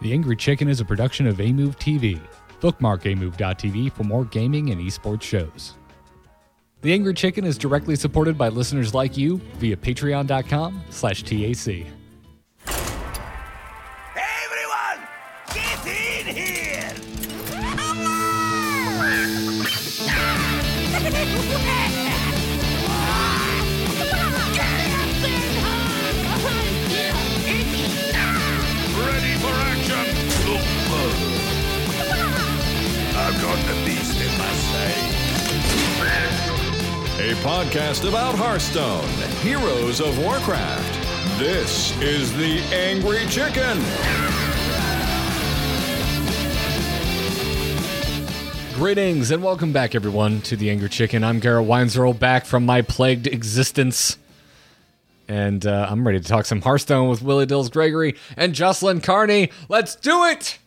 The Angry Chicken is a production of Amove TV. Bookmark amove.tv for more gaming and esports shows. The Angry Chicken is directly supported by listeners like you via patreon.com slash TAC. Podcast about Hearthstone, Heroes of Warcraft. This is The Angry Chicken. Greetings and welcome back, everyone, to the Angry Chicken. I'm Garrett Weinzierl, back from my plagued existence. And uh, I'm ready to talk some Hearthstone with Willie Dills Gregory and Jocelyn Carney. Let's do it!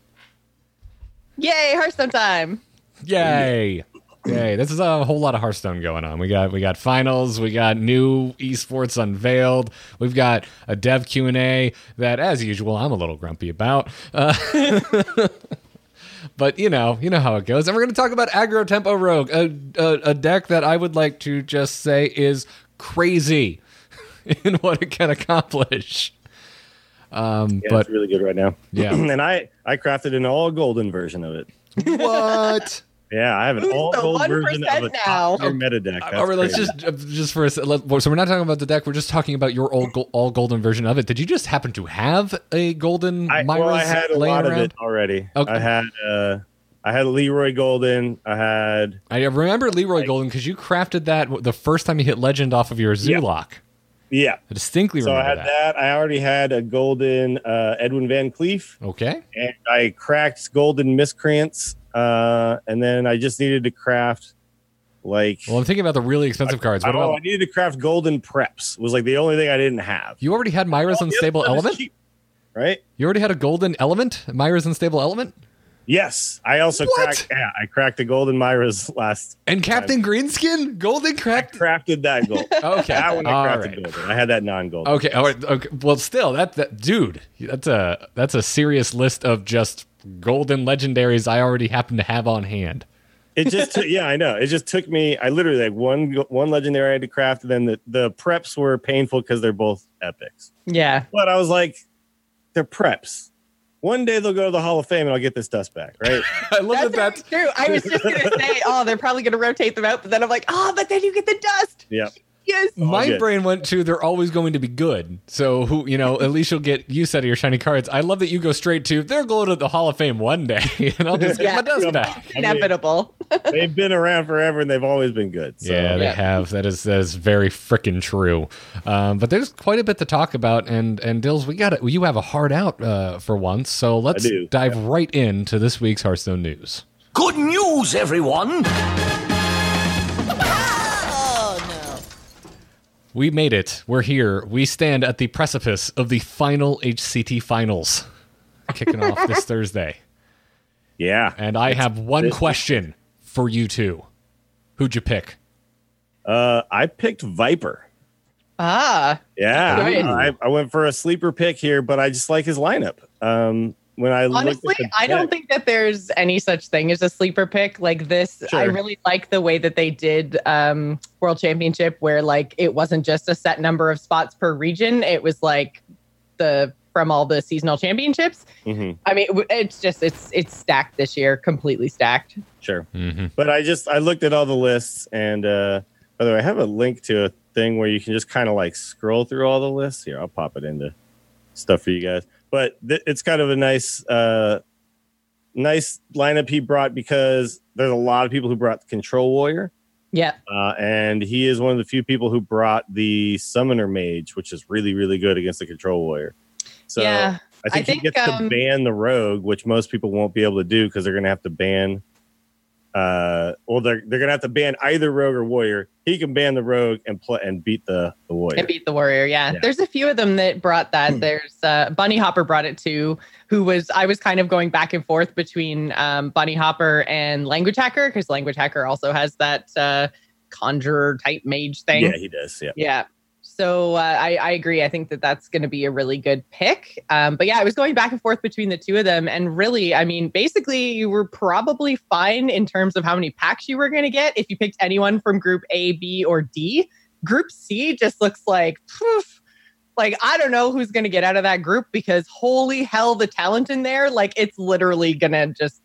Yay, Hearthstone time. Yay! Yay! This is a whole lot of Hearthstone going on. We got we got finals. We got new esports unveiled. We've got a dev Q and A that, as usual, I'm a little grumpy about. Uh, but you know, you know how it goes. And we're going to talk about aggro tempo rogue, a, a, a deck that I would like to just say is crazy in what it can accomplish. Um, Yeah, but it's really good right now. Yeah. and I I crafted an all golden version of it. what? Yeah, I have an Who's all the gold version of 1% a now? top tier meta deck. That's All right, let's crazy. just uh, just for a let, so we're not talking about the deck. We're just talking about your old all golden version of it. Did you just happen to have a golden I, Myra's well, I had a lot around? of it already. Okay. I had uh I had Leeroy Golden. I had I remember Leeroy Golden because you crafted that the first time you hit Legend off of your Yeah. Yeah. I distinctly So I remember had that. that. I already had a golden uh, Edwin VanCleef, Okay. and I cracked golden miscreants. Uh, and then I just needed to craft like Well, I'm thinking about the really expensive cards. What oh, I about needed to craft golden preps. Was like the only thing I didn't have. you? Already had Myra's the Unstable other stuff is Element. cheap, right? You already had a golden element, Myra's Unstable Element, Yes, I also What? cracked. Yeah, I cracked the golden Myra's last. and Captain Greenskin, golden I cracked. crafted that gold. Okay, that one I all crafted right. golden. I had that non-gold. Okay, all right, okay. Well, still, that that dude, that's a that's a serious list of just golden legendaries I already happen to have on hand. It just took, yeah, I know. It just took me. I literally like one one legendary I had to craft, and then the the preps were painful because they're both epics. Yeah. But I was like, they're preps. One day they'll go to the Hall of Fame, and I'll get this dust back. Right? I love That's, that. That's true. I was just gonna say, oh, they're probably gonna rotate them out, but then I'm like, oh, but then you get the dust. yeah. Yes. my good. brain went to they're always going to be good. So who you know, at least you'll get use out of your shiny cards. I love that you go straight to they're going to the Hall of Fame one day, and I'll just get Yeah. my dust Yeah. back. I mean, Inevitable. they've been around forever, and they've always been good. So. yeah, they Yeah. have. That is that is very freaking true. Um, but there's quite a bit to talk about, and and Dills, we got it. You have a hard out uh, for once, so let's do, dive right into this week's Hearthstone news. Good news, everyone! We made it. We're here. We stand at the precipice of the final HCT finals, kicking off this Thursday. yeah. And I have one this- question for you two. Who'd you pick? Uh, I picked Viper. Ah. Yeah, I, I went for a sleeper pick here, but I just like his lineup. Um, when I Honestly, at I don't think that there's any such thing as a sleeper pick like this. I really like the way that they did um, World Championship, where like it wasn't just a set number of spots per region; it was like the from all the seasonal championships. Mhm, I mean, it's just it's it's stacked this year, completely stacked. sure, Mm-hmm. but I just I looked at all the lists, and uh, by the way, I have a link to a thing where you can just kind of like scroll through all the lists. Here, I'll pop it into stuff for you guys. But th- it's kind of a nice, uh, nice lineup he brought because there's a lot of people who brought the Control Warrior. Yeah, Uh, and he is one of the few people who brought the Summoner Mage, which is really, really good against the Control Warrior. So yeah. I think, I he think, gets um, to ban the Rogue, which most people won't be able to do because they're going to have to ban. Uh, well, they're they're to have to ban either Rogue or Warrior. He can ban the Rogue and play and beat the the Warrior. And beat the warrior, yeah. Yeah. There's a few of them that brought that. Hmm. There's uh, bunnyhoppor brought it too. Who was I was kind of going back and forth between um, bunnyhoppor and languagehacker because languagehacker also has that uh, conjurer type mage thing. yeah, he does. Yeah. Yeah. So uh, I, I agree. I think that that's going to be a really good pick. Um, but yeah, I was going back and forth between the two of them, and really, I mean, basically, you were probably fine in terms of how many packs you were going to get if you picked anyone from Group A, B, or D. Group C just looks like. poof, like I don't know who's going to get out of that group because holy hell, the talent in there, like it's literally going to just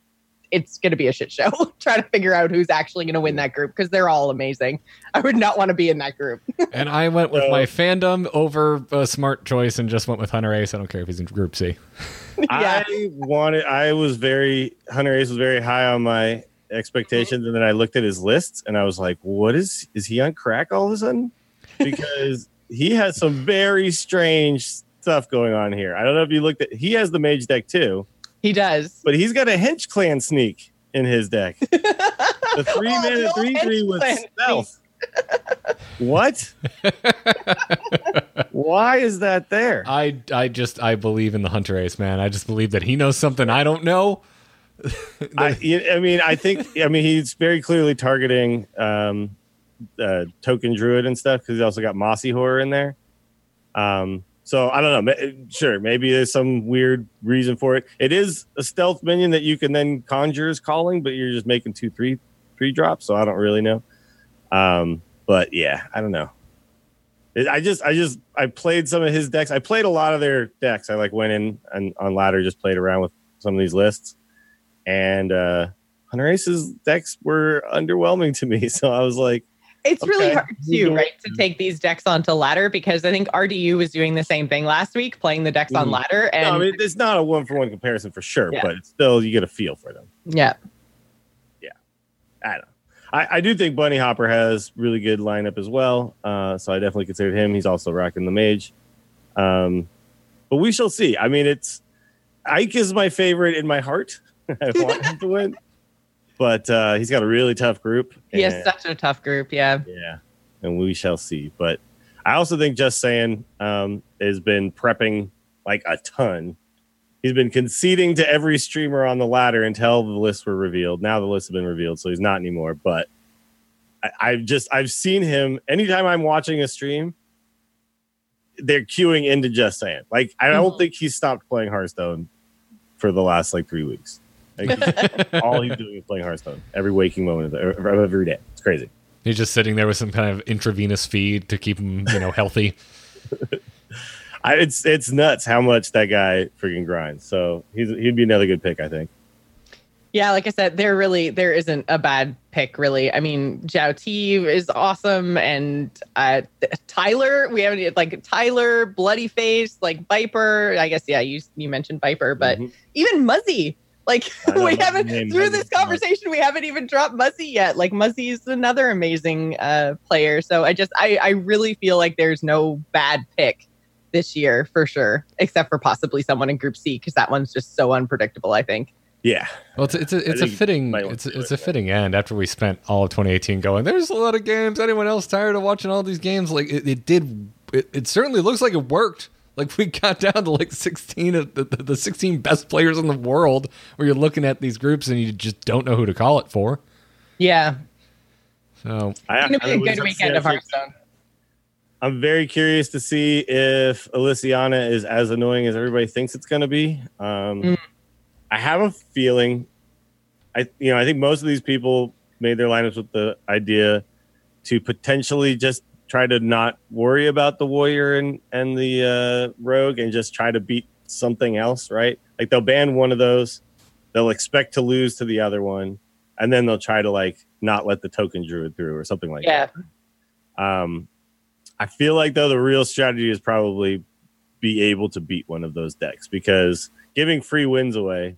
it's going to be a shit show trying to figure out who's actually going to win that group because they're all amazing. I would not want to be in that group. And I went with So- my fandom over a smart choice and just went with Hunterace. I don't care if he's in Group C. yeah. I wanted. I was very Hunterace was very high on my expectations, and then I looked at his lists, and I was like, "What is? Is he on crack all of a sudden?" Because he has some very strange stuff going on here. I don't know if you looked at. He has the mage deck too, He does. but he's got a hench clan sneak in his deck. The three Oh, mana three three hench with stealth. what? Why is that there? I I just I believe in the Hunterace man. I just believe that he knows something I don't know. I, I mean, I think, I mean, he's very clearly targeting um, uh, token druid and stuff because he's also got mossy horror in there. Um, so I don't know. Sure, maybe there's some weird reason for it. It is a stealth minion that you can then Conjurer's Calling, but you're just making two, three, three drops. So I don't really know. Um, but yeah, I don't know. It- I just, I just, I played some of his decks. I played a lot of their decks. I like went in and on ladder, just played around with some of these lists and uh Hunterace's decks were underwhelming to me. So I was like, It's really hard too, right, to take these decks onto ladder because I think RDU was doing the same thing last week, playing the decks on Mhm. ladder, and no, I mean, it's not a one for one comparison for sure, Yeah. but still you get a feel for them. Yeah, yeah, I don't know. I, I do think bunnyhoppor has really good lineup as well. Uh, so I definitely considered him. He's also rocking the mage. Um, but we shall see. I mean, it's Ike is my favorite in my heart. I want him to win. But uh, he's got a really tough group. he has such a tough group. Yeah, Yeah, and we shall see. But I also think justsaiyan um, has been prepping like a ton. He's been conceding to every streamer on the ladder until the lists were revealed. Now the lists have been revealed, so he's not anymore. But I, I've just I've seen him anytime I'm watching a stream. They're queuing into justsaiyan. Like I don't Mhm. think he's stopped playing Hearthstone for the last like three weeks. Like, he's- all he's doing is playing Hearthstone every waking moment of, the, of every day. It's crazy. He's just sitting there with some kind of intravenous feed to keep him, you know, healthy. I, it's it's nuts how much that guy freaking grinds. So he's he'd be another good pick, I think. yeah. Like I said, there really there isn't a bad pick. Really, I mean, XiaoT is awesome, and uh, Tyler. We haven't like Tyler, Bloodyface, like Viper. I guess yeah. You you mentioned Viper, but Mhm. even Muzzy. Like we haven't through this conversation, we haven't even dropped Muzzy yet. Like Muzzy is another amazing uh, player. So I just I I really feel like there's no bad pick this year for sure, except for possibly someone in Group C because that one's just so unpredictable. I think. yeah, Well, it's it's a, it's a fitting it's to a, do it's a fitting end after we spent all of 2018 going. There's a lot of games. Anyone else tired of watching all these games? Like it, it did. It, it certainly looks like it worked. Like we got down to like 16 of the, the, the 16 best players in the world, where you're looking at these groups and you just don't know who to call it for. Yeah, So I, it's going to be a good weekend of Hearthstone. I'm very curious to see if Elysiana is as annoying as everybody thinks it's going to be. Um, Mm. I have a feeling. I you know I think most of these people made their lineups with the idea to potentially just try to not worry about the warrior and and the uh, rogue and just try to beat something else, right? Like they'll ban one of those, they'll expect to lose to the other one, and then they'll try to like not let the token druid through or something like Yeah. that. Um, I feel like though the real strategy is probably be able to beat one of those decks because giving free wins away.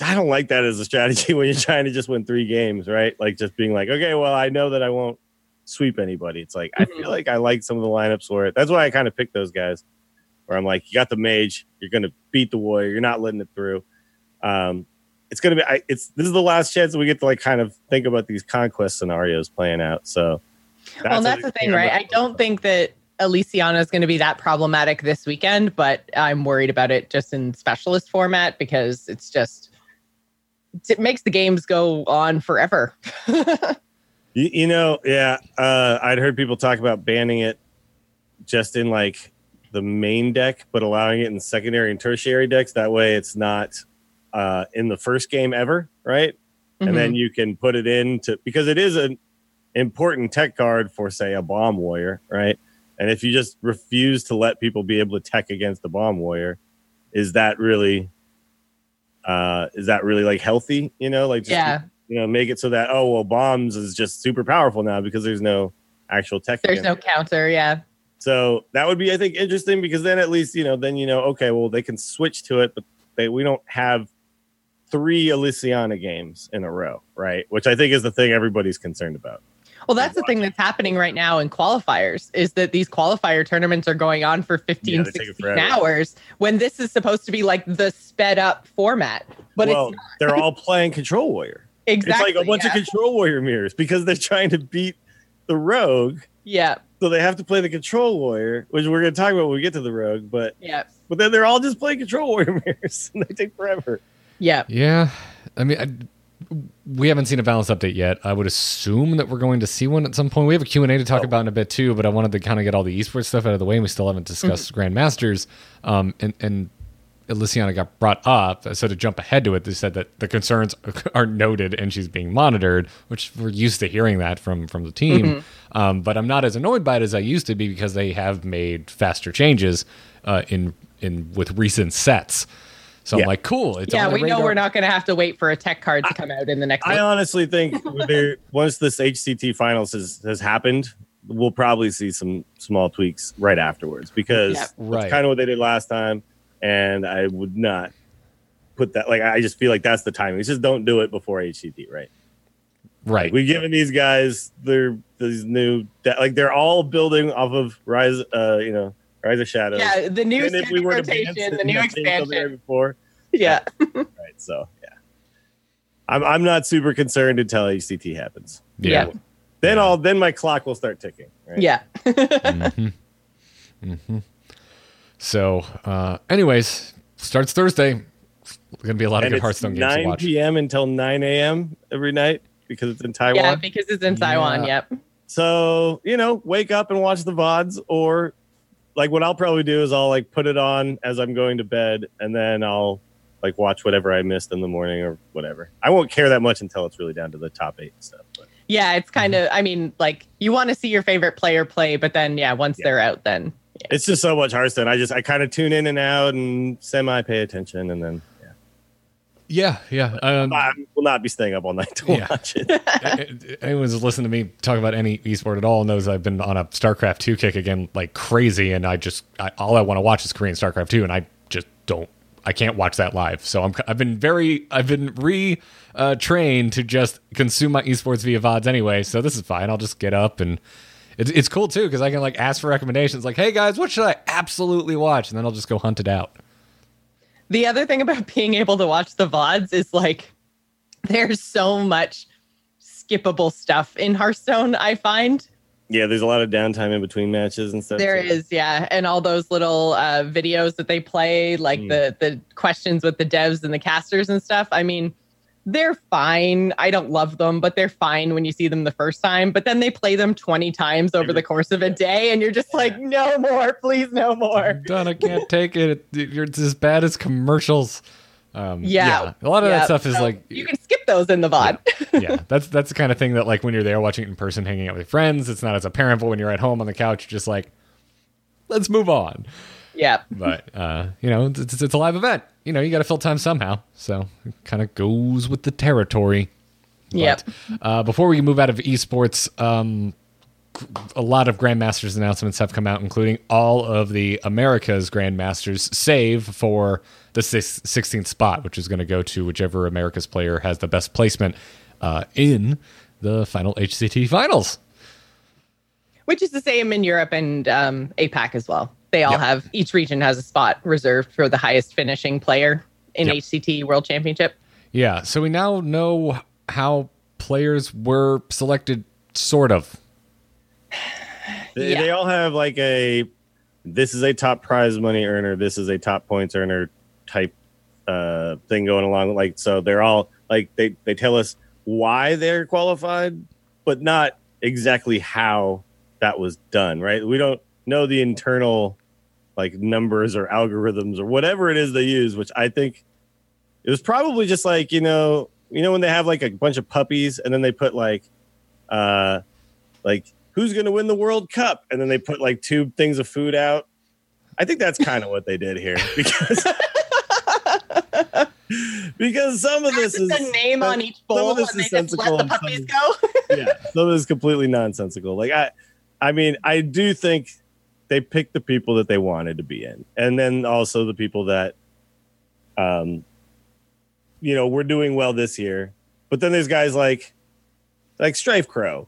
I don't like that as a strategy when you're trying to just win three games, right? Like just being like, okay, well, I know that I won't sweep anybody. It's like I feel like I like some of the lineups for it. That's why I kind of picked those guys. Where I'm like, you got the mage, you're gonna beat the warrior, you're not letting it through. Um, it's gonna be. I, it's this is the last chance that we get to like kind of think about these conquest scenarios playing out. So, well, that's the thing, right? I don't think that Elysiana is going to be that problematic this weekend, but I'm worried about it just in specialist format because it's just it makes the games go on forever. You, you know, yeah, uh, I'd heard people talk about banning it just in like the main deck, but allowing it in secondary and tertiary decks. That way, it's not uh, in the first game ever, right? And then you can put it into because it is an important tech card for, say, a bomb warrior, right? And if you just refuse to let people be able to tech against the bomb warrior, is that really, uh, is that really like healthy? You know, like just, yeah, you know, make it so that oh well, bombs is just super powerful now because there's no actual tech. there's no counter. Yeah, so that would be, I think, interesting because then at least you know, then you know, okay, well they can switch to it, but they we don't have three Elysiana games in a row, right? Which I think is the thing everybody's concerned about. Well, that's the thing that's happening right now in qualifiers is that these qualifier tournaments are going on for 15, Yeah, 16 hours when this is supposed to be like the sped up format. But well, they're all playing Control Warrior. Exactly it's like a bunch yeah. of Control Warrior mirrors because they're trying to beat the Rogue, yeah, so they have to play the Control Warrior, which we're going to talk about when we get to the Rogue. But yeah, but then they're all just playing Control Warrior mirrors, and they take forever. yeah. Yeah, I mean, I, we haven't seen a balance update yet. I would assume that we're going to see one at some point. We have a Q and A to talk about in a bit too, but I wanted to kind of get all the esports stuff out of the way. and We still haven't discussed Grandmasters, um, and and Elysiana got brought up. So to jump ahead to it, they said that the concerns are noted and she's being monitored, which we're used to hearing that from from the team. Um, but I'm not as annoyed by it as I used to be because they have made faster changes uh, in in with recent sets. So Yeah. I'm like, cool. It's Yeah, on the we know we're not going to have to wait for a tech card to come out in the next. I week. honestly think once this HCT finals has, has happened, we'll probably see some small tweaks right afterwards because Yeah. that's kind of what they did last time. And I would not put that like I just feel like that's the timing. It's just don't do it before HCT, right? right. We've given these guys their these new like they're all building off of Rise, uh, you know, Rise of Shadows. yeah, the new and if we were to rotation, advance the new you know, change something right expansion. before, Yeah, right? So yeah, I'm I'm not super concerned until HCT happens. yeah. yeah. Then I'll then my clock will start ticking. Right? yeah. Mhm. Mhm. So, uh, anyways, starts Thursday. Going to be a lot And of good it's Hearthstone games to 9 watch. p.m. until 9 a.m. every night because it's in Taiwan. Yeah, because it's in Taiwan. Yeah. Yep. So, you know, wake up and watch the VODs or like what I'll probably do is I'll like put it on as I'm going to bed and then I'll like watch whatever I missed in the morning or whatever. I won't care that much until it's really down to the top eight and stuff. But Yeah, it's kind Mm-hmm. of. I mean, like you want to see your favorite player play, but then yeah, once Yeah. they're out, then it's just so much Hearthstone. I just I kind of tune in and out and semi pay attention and then yeah. Yeah, yeah. Um, I will not be staying up all night to Yeah. watch it. anyone who's listened to me talk about any esport at all knows I've been on a StarCraft 2 kick again like crazy, and I just I, all I want to watch is Korean StarCraft 2, and I just don't. I can't watch that live. So I'm I've been very I've been re uh, trained to just consume my esports via VODs anyway. So this is fine. I'll just get up and it's it's cool too because I can like ask for recommendations. Like, hey guys, what should I absolutely watch? And then I'll just go hunt it out. the other thing about being able to watch the VODs is like there's so much skippable stuff in Hearthstone, I find. Yeah, there's a lot of downtime in between matches and stuff. There too. is, yeah. And all those little uh, videos that they play, like Mm. the the questions with the devs and the casters and stuff. I mean, they're fine. I don't love them, but they're fine when you see them the first time. But then they play them 20 times over the course of a day, and you're just like, no more, please, no more. I can't take it. It's as bad as commercials. Um, Yeah. A lot of Yeah, that stuff is so like you can skip those in the VOD. yeah, that's that's the kind of thing that like when you're there watching it in person, hanging out with friends, it's not as apparent. But when you're at home on the couch, you're just like, let's move on. yeah. But uh, you know, it's, it's, it's a live event. You know, you got to fill time somehow. So it kind of goes with the territory. But, Uh, before we move out of esports, um, a lot of Grandmasters announcements have come out, including all of the America's Grandmasters, save for the six- 16th spot, which is going to go to whichever America's player has the best placement uh, in the final HCT finals. Which is the same in Europe and um, APAC as well. They all Yep. have, each region has a spot reserved for the highest finishing player in Yep. HCT World Championship. Yeah, so we now know how players were selected, sort of. They, Yeah. they all have like a this is a top prize money earner, this is a top points earner type uh thing going along. Like so they're all like they they tell us why they're qualified, but not exactly how that was done, right? We don't know the internal like numbers or algorithms or whatever it is they use, which I think it was probably just like, you know, you know when they have like a bunch of puppies and then they put like uh like who's going to win the World Cup and then they put like two things of food out. I think that's kind of what they did here because because some of this is the name on each bowl. some of this and is they just let the and some puppies go. yeah, some of this is completely nonsensical. Like I, I mean, I do think they picked the people that they wanted to be in, and then also the people that, um, you know, we're doing well this year. But then there's guys like, like StrifeCro,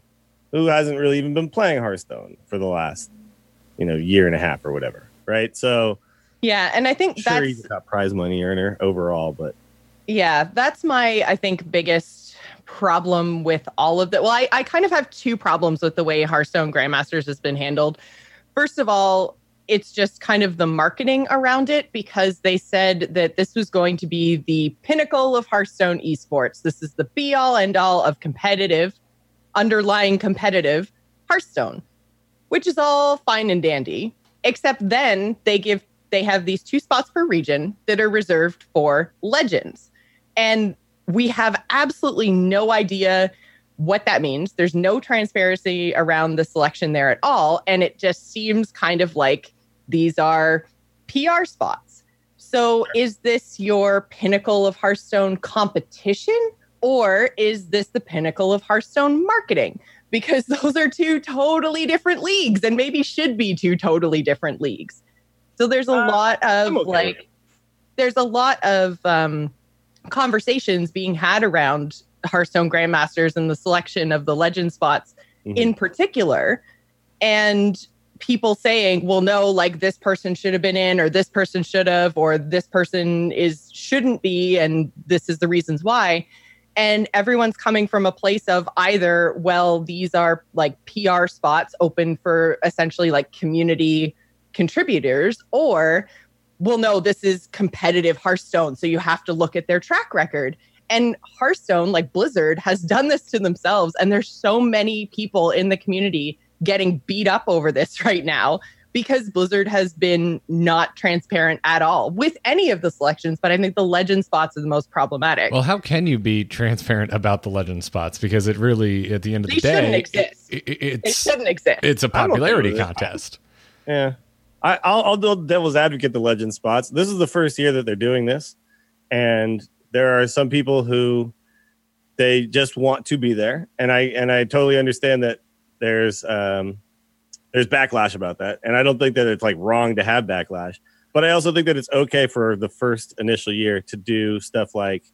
who hasn't really even been playing Hearthstone for the last, you know, year and a half or whatever, right? So Yeah, and I think sure that's he's a top prize money earner overall, but Yeah, that's my, I think, biggest problem with all of that. Well, I, I kind of have two problems with the way Hearthstone Grandmasters has been handled. First of all, it's just kind of the marketing around it because they said that this was going to be the pinnacle of Hearthstone esports. This is the be all end all of competitive, underlying competitive Hearthstone, which is all fine and dandy. Except then they give they have these two spots per region that are reserved for legends. And we have absolutely no idea what that means. There's no transparency around the selection there at all. And it just seems kind of like these are PR spots. So is this your pinnacle of Hearthstone competition? Or is this the pinnacle of Hearthstone marketing? Because those are two totally different leagues and maybe should be two totally different leagues. So there's a Uh, lot of okay like, there's a lot of um, conversations being had around Hearthstone Grandmasters and the selection of the legend spots Mhm. in particular. And people saying, well, no, like this person should have been in, or this person should have, or this person is shouldn't be, and this is the reasons why. And everyone's coming from a place of either, well, these are like PR spots open for essentially like community contributors, or well, no, this is competitive Hearthstone. So you have to look at their track record. And Hearthstone, like Blizzard, has done this to themselves. And there's so many people in the community getting beat up over this right now because Blizzard has been not transparent at all with any of the selections. But I think the legend spots are the most problematic. Well, how can you be transparent about the legend spots? Because it really, at the end of They the day, shouldn't exist. it- it- it shouldn't exist. it's a I'm okay popularity with contest. Yeah, I, I'll, I'll do the devil's advocate the legend spots. This is the first year that they're doing this, and there are some people who they just want to be there, and I and I totally understand that there's um, there's backlash about that, and I don't think that it's like wrong to have backlash, but I also think that it's okay for the first initial year to do stuff like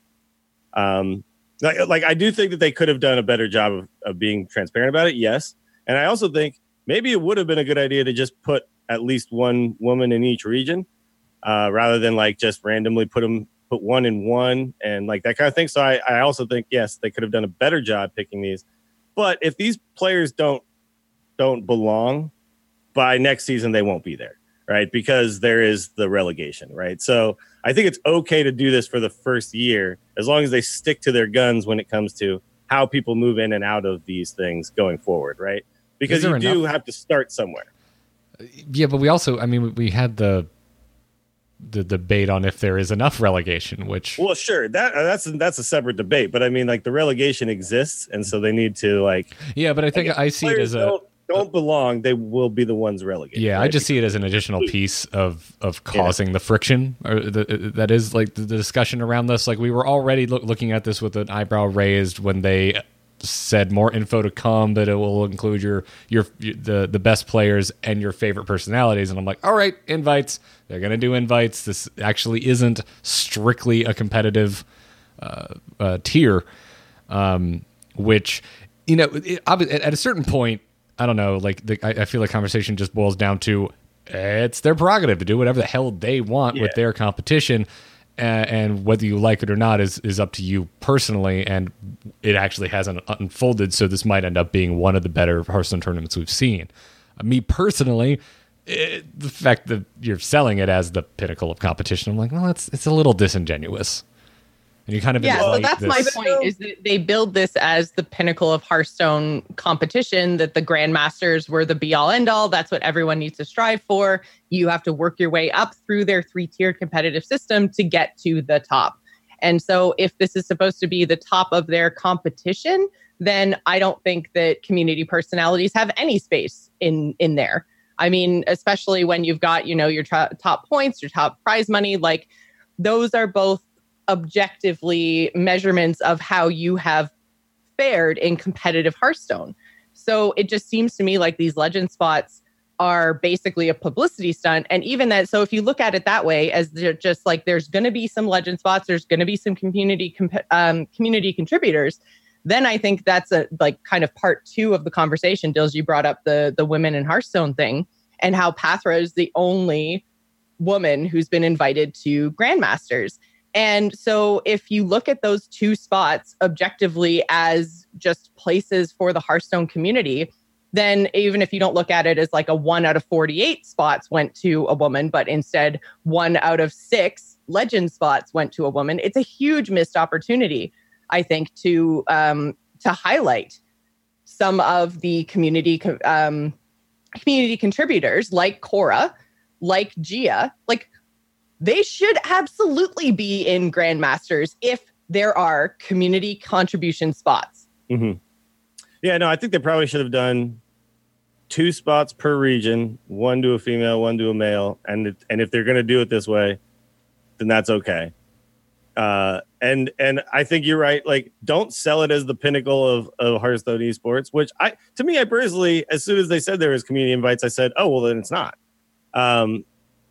um like, like I do think that they could have done a better job of, of being transparent about it. Yes, and I also think maybe it would have been a good idea to just put at least one woman in each region uh, rather than like just randomly put them put one in one and like that kind of thing. So I, I also think yes they could have done a better job picking these. But if these players don't don't belong by next season they won't be there right? Because there is the relegation right? So i think it's okay to do this for the first year as long as they stick to their guns when it comes to how people move in and out of these things going forward right? Because you do have to start somewhere. Yeah, but we also, I mean, we had the the debate on if there is enough relegation, which Well, sure. That uh, that's that's a separate debate, but I mean, like the relegation exists, and so they need to like. yeah, but I think if I see it as a don't, don't belong. They will be the ones relegated. yeah. I just see it as an additional piece of of causing the friction, or the, that is like the, discussion around this. Like we were already loo- looking at this with an eyebrow raised when they said more info to come that it will include your your the the best players and your favorite personalities. And I'm like all right invites. They're going to do invites. This actually isn't strictly a competitive uh, uh, tier um, which you know it, at a certain point I don't know like the, I, I feel like conversation just boils down to it's their prerogative to do whatever the hell they want with their competition and whether you like it or not is is up to you personally and it actually hasn't unfolded so this might end up being one of the better Hearthstone tournaments we've seen. Uh, me personally it, the fact that you're selling it as the pinnacle of competition I'm like well it's it's a little disingenuous and you kind of yeah, so invite that's my point is that they build this as the pinnacle of Hearthstone competition, that the Grandmasters were the be all end all. That's what everyone needs to strive for. You have to work your way up through their three tiered competitive system to get to the top. And so, if this is supposed to be the top of their competition, then I don't think that community personalities have any space in in there. I mean, especially when you've got you know your to- top points, your top prize money, like those are both objectively measurements of how you have fared in competitive Hearthstone. So it just seems to me like these legend spots are basically a publicity stunt. And even that, so if you look at it that way, as they're just like there's going to be some legend spots, there's going to be some community comp- um, community contributors. Then I think that's a like kind of part two of the conversation. Dills, you brought up the the women in Hearthstone thing and how Pathra is the only woman who's been invited to Grandmasters. And so if you look at those two spots objectively as just places for the Hearthstone community, then even if you don't look at it as like a one out of 48 spots went to a woman, but instead one out of six legend spots went to a woman, it's a huge missed opportunity, I think, to um, to highlight some of the community um, community contributors like Cora, like Gia, like they should absolutely be in Grandmasters if there are community contribution spots. hmm Yeah, no, I think they probably should have done two spots per region, one to a female, one to a male, and it, and if they're going to do it this way, then that's okay. Uh, and and I think you're right. Like, don't sell it as the pinnacle of of Hearthstone esports. Which I, to me, I personally, as soon as they said there was community invites, I said, oh well, then it's not. Um,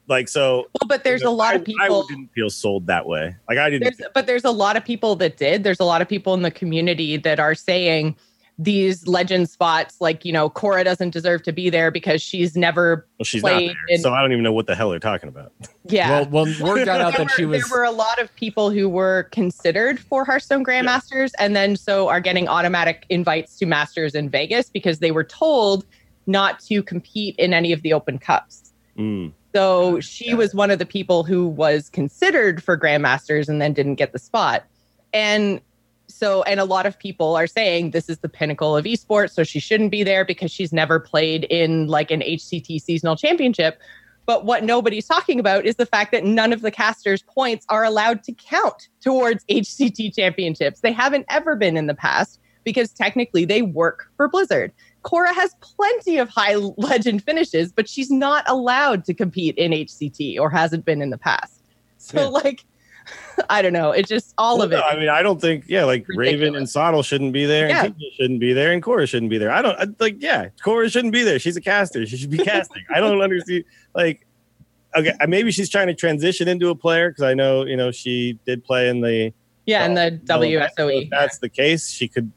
like so, Well, but there's a lot I, of people. I didn't feel sold that way. Like I didn't. There's, but there's a lot of people that did. There's a lot of people in the community that are saying these legend spots, like you know, Cora doesn't deserve to be there because she's never. well, she's not there, in- so I don't even know what the hell they're talking about. Yeah. Well, well, word got out there, that she were, was. there were a lot of people who were considered for Hearthstone Grandmasters and then so are getting automatic invites to Masters in Vegas because they were told not to compete in any of the open cups. Mm. So oh, she was one of the people who was considered for Grandmasters and then didn't get the spot. And so, and a lot of people are saying this is the pinnacle of esports, so she shouldn't be there because she's never played in like an HCT seasonal championship. But what nobody's talking about is the fact that none of the casters' points are allowed to count towards HCT championships. They haven't ever been in the past because technically they work for Blizzard. Cora has plenty of high legend finishes, but she's not allowed to compete in HCT or hasn't been in the past. So, Yeah. like, I don't know. It's just all Well, of it. no, I mean, I don't think, yeah, like Raven and Ridiculous. Sottle shouldn't be there, Yeah. and shouldn't be there, and Cora shouldn't be there. I don't I, like, yeah, Cora shouldn't be there. She's a caster. She should be casting. I don't understand. Like, okay, uh, maybe she's trying to transition into a player because I know, you know, she did play in the yeah, in the E. So WSOE. If that's the case, she could,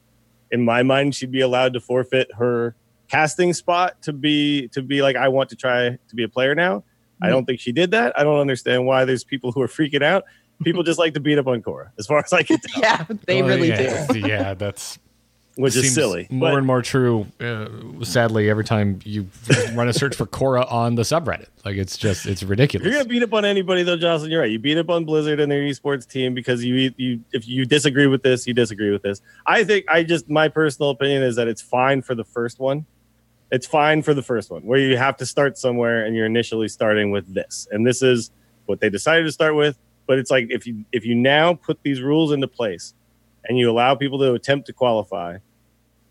in my mind, she'd be allowed to forfeit her casting spot to be to be like, I want to try to be a player now. Mm-hmm. I don't think she did that. I don't understand why there's people who are freaking out. People just like to beat up on Cora, as far as I can tell, yeah, they Well, really yeah, do. yeah, that's which is silly. More But- and more true. Uh, sadly, every time you run a search for Cora on the subreddit, like it's just it's ridiculous. you're gonna beat up on anybody though, Jocelyn, you're right. You beat up on Blizzard and their esports team because you you if you disagree with this, you disagree with this. I think I just my personal opinion is that it's fine for the first one. It's fine for the first one where you have to start somewhere and you're initially starting with this. And this is what they decided to start with. But it's like if you if you now put these rules into place and you allow people to attempt to qualify,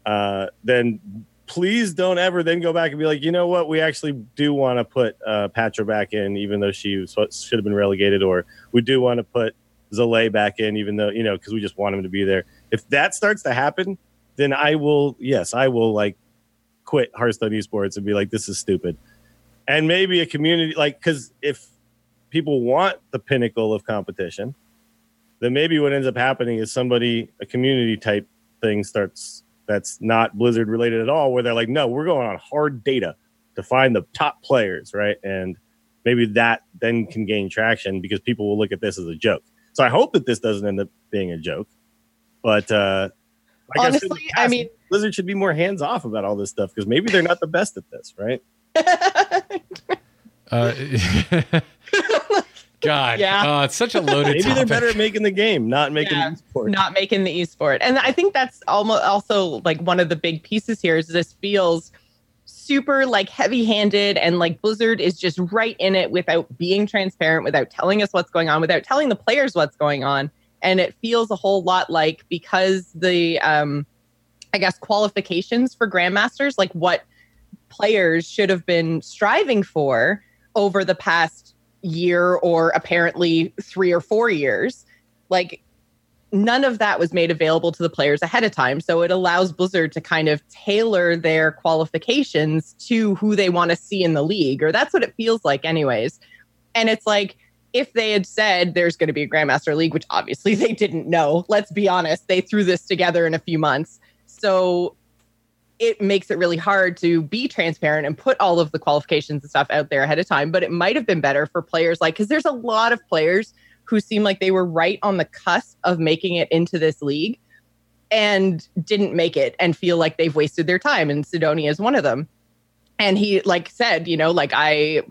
uh, then please don't ever then go back and be like, you know what, we actually do want to put uh, Pathra back in, even though she was, should have been relegated, or we do want to put Zalae back in, even though you know because we just want him to be there. If that starts to happen, then I will, yes, I will like quit Hearthstone esports and be like, this is stupid. And maybe a community like because if people want the pinnacle of competition, then maybe what ends up happening is somebody a community type thing starts that's not Blizzard related at all, where they're like, no, we're going on hard data to find the top players, right? And maybe that then can gain traction because people will look at this as a joke. So I hope that this doesn't end up being a joke. But uh like I said in the Honestly, I past, mean- Blizzard should be more hands off about all this stuff because maybe they're not the best at this, right? Uh, God, Yeah. uh, it's such a loaded Maybe they're better at making the game, not making Yeah. the sport. not making the esport. And I think that's almost also like one of the big pieces here is this feels super like heavy-handed and like Blizzard is just right in it without being transparent, without telling us what's going on, without telling the players what's going on. And it feels a whole lot like because the um I guess qualifications for grandmasters, like what players should have been striving for over the past year or apparently 3 or 4 years, like none of that was made available to the players ahead of time. So it allows Blizzard to kind of tailor their qualifications to who they want to see in the league, or that's what it feels like, anyways. And it's like, if they had said there's going to be a Grandmaster League, which obviously they didn't know, let's be honest, they threw this together in a few months. So it makes it really hard to be transparent and put all of the qualifications and stuff out there ahead of time. But it might have been better for players like, because there's a lot of players who seem like they were right on the cusp of making it into this league and didn't make it and feel like they've wasted their time. And Cydonia is one of them. And he, like, said, you know, like, I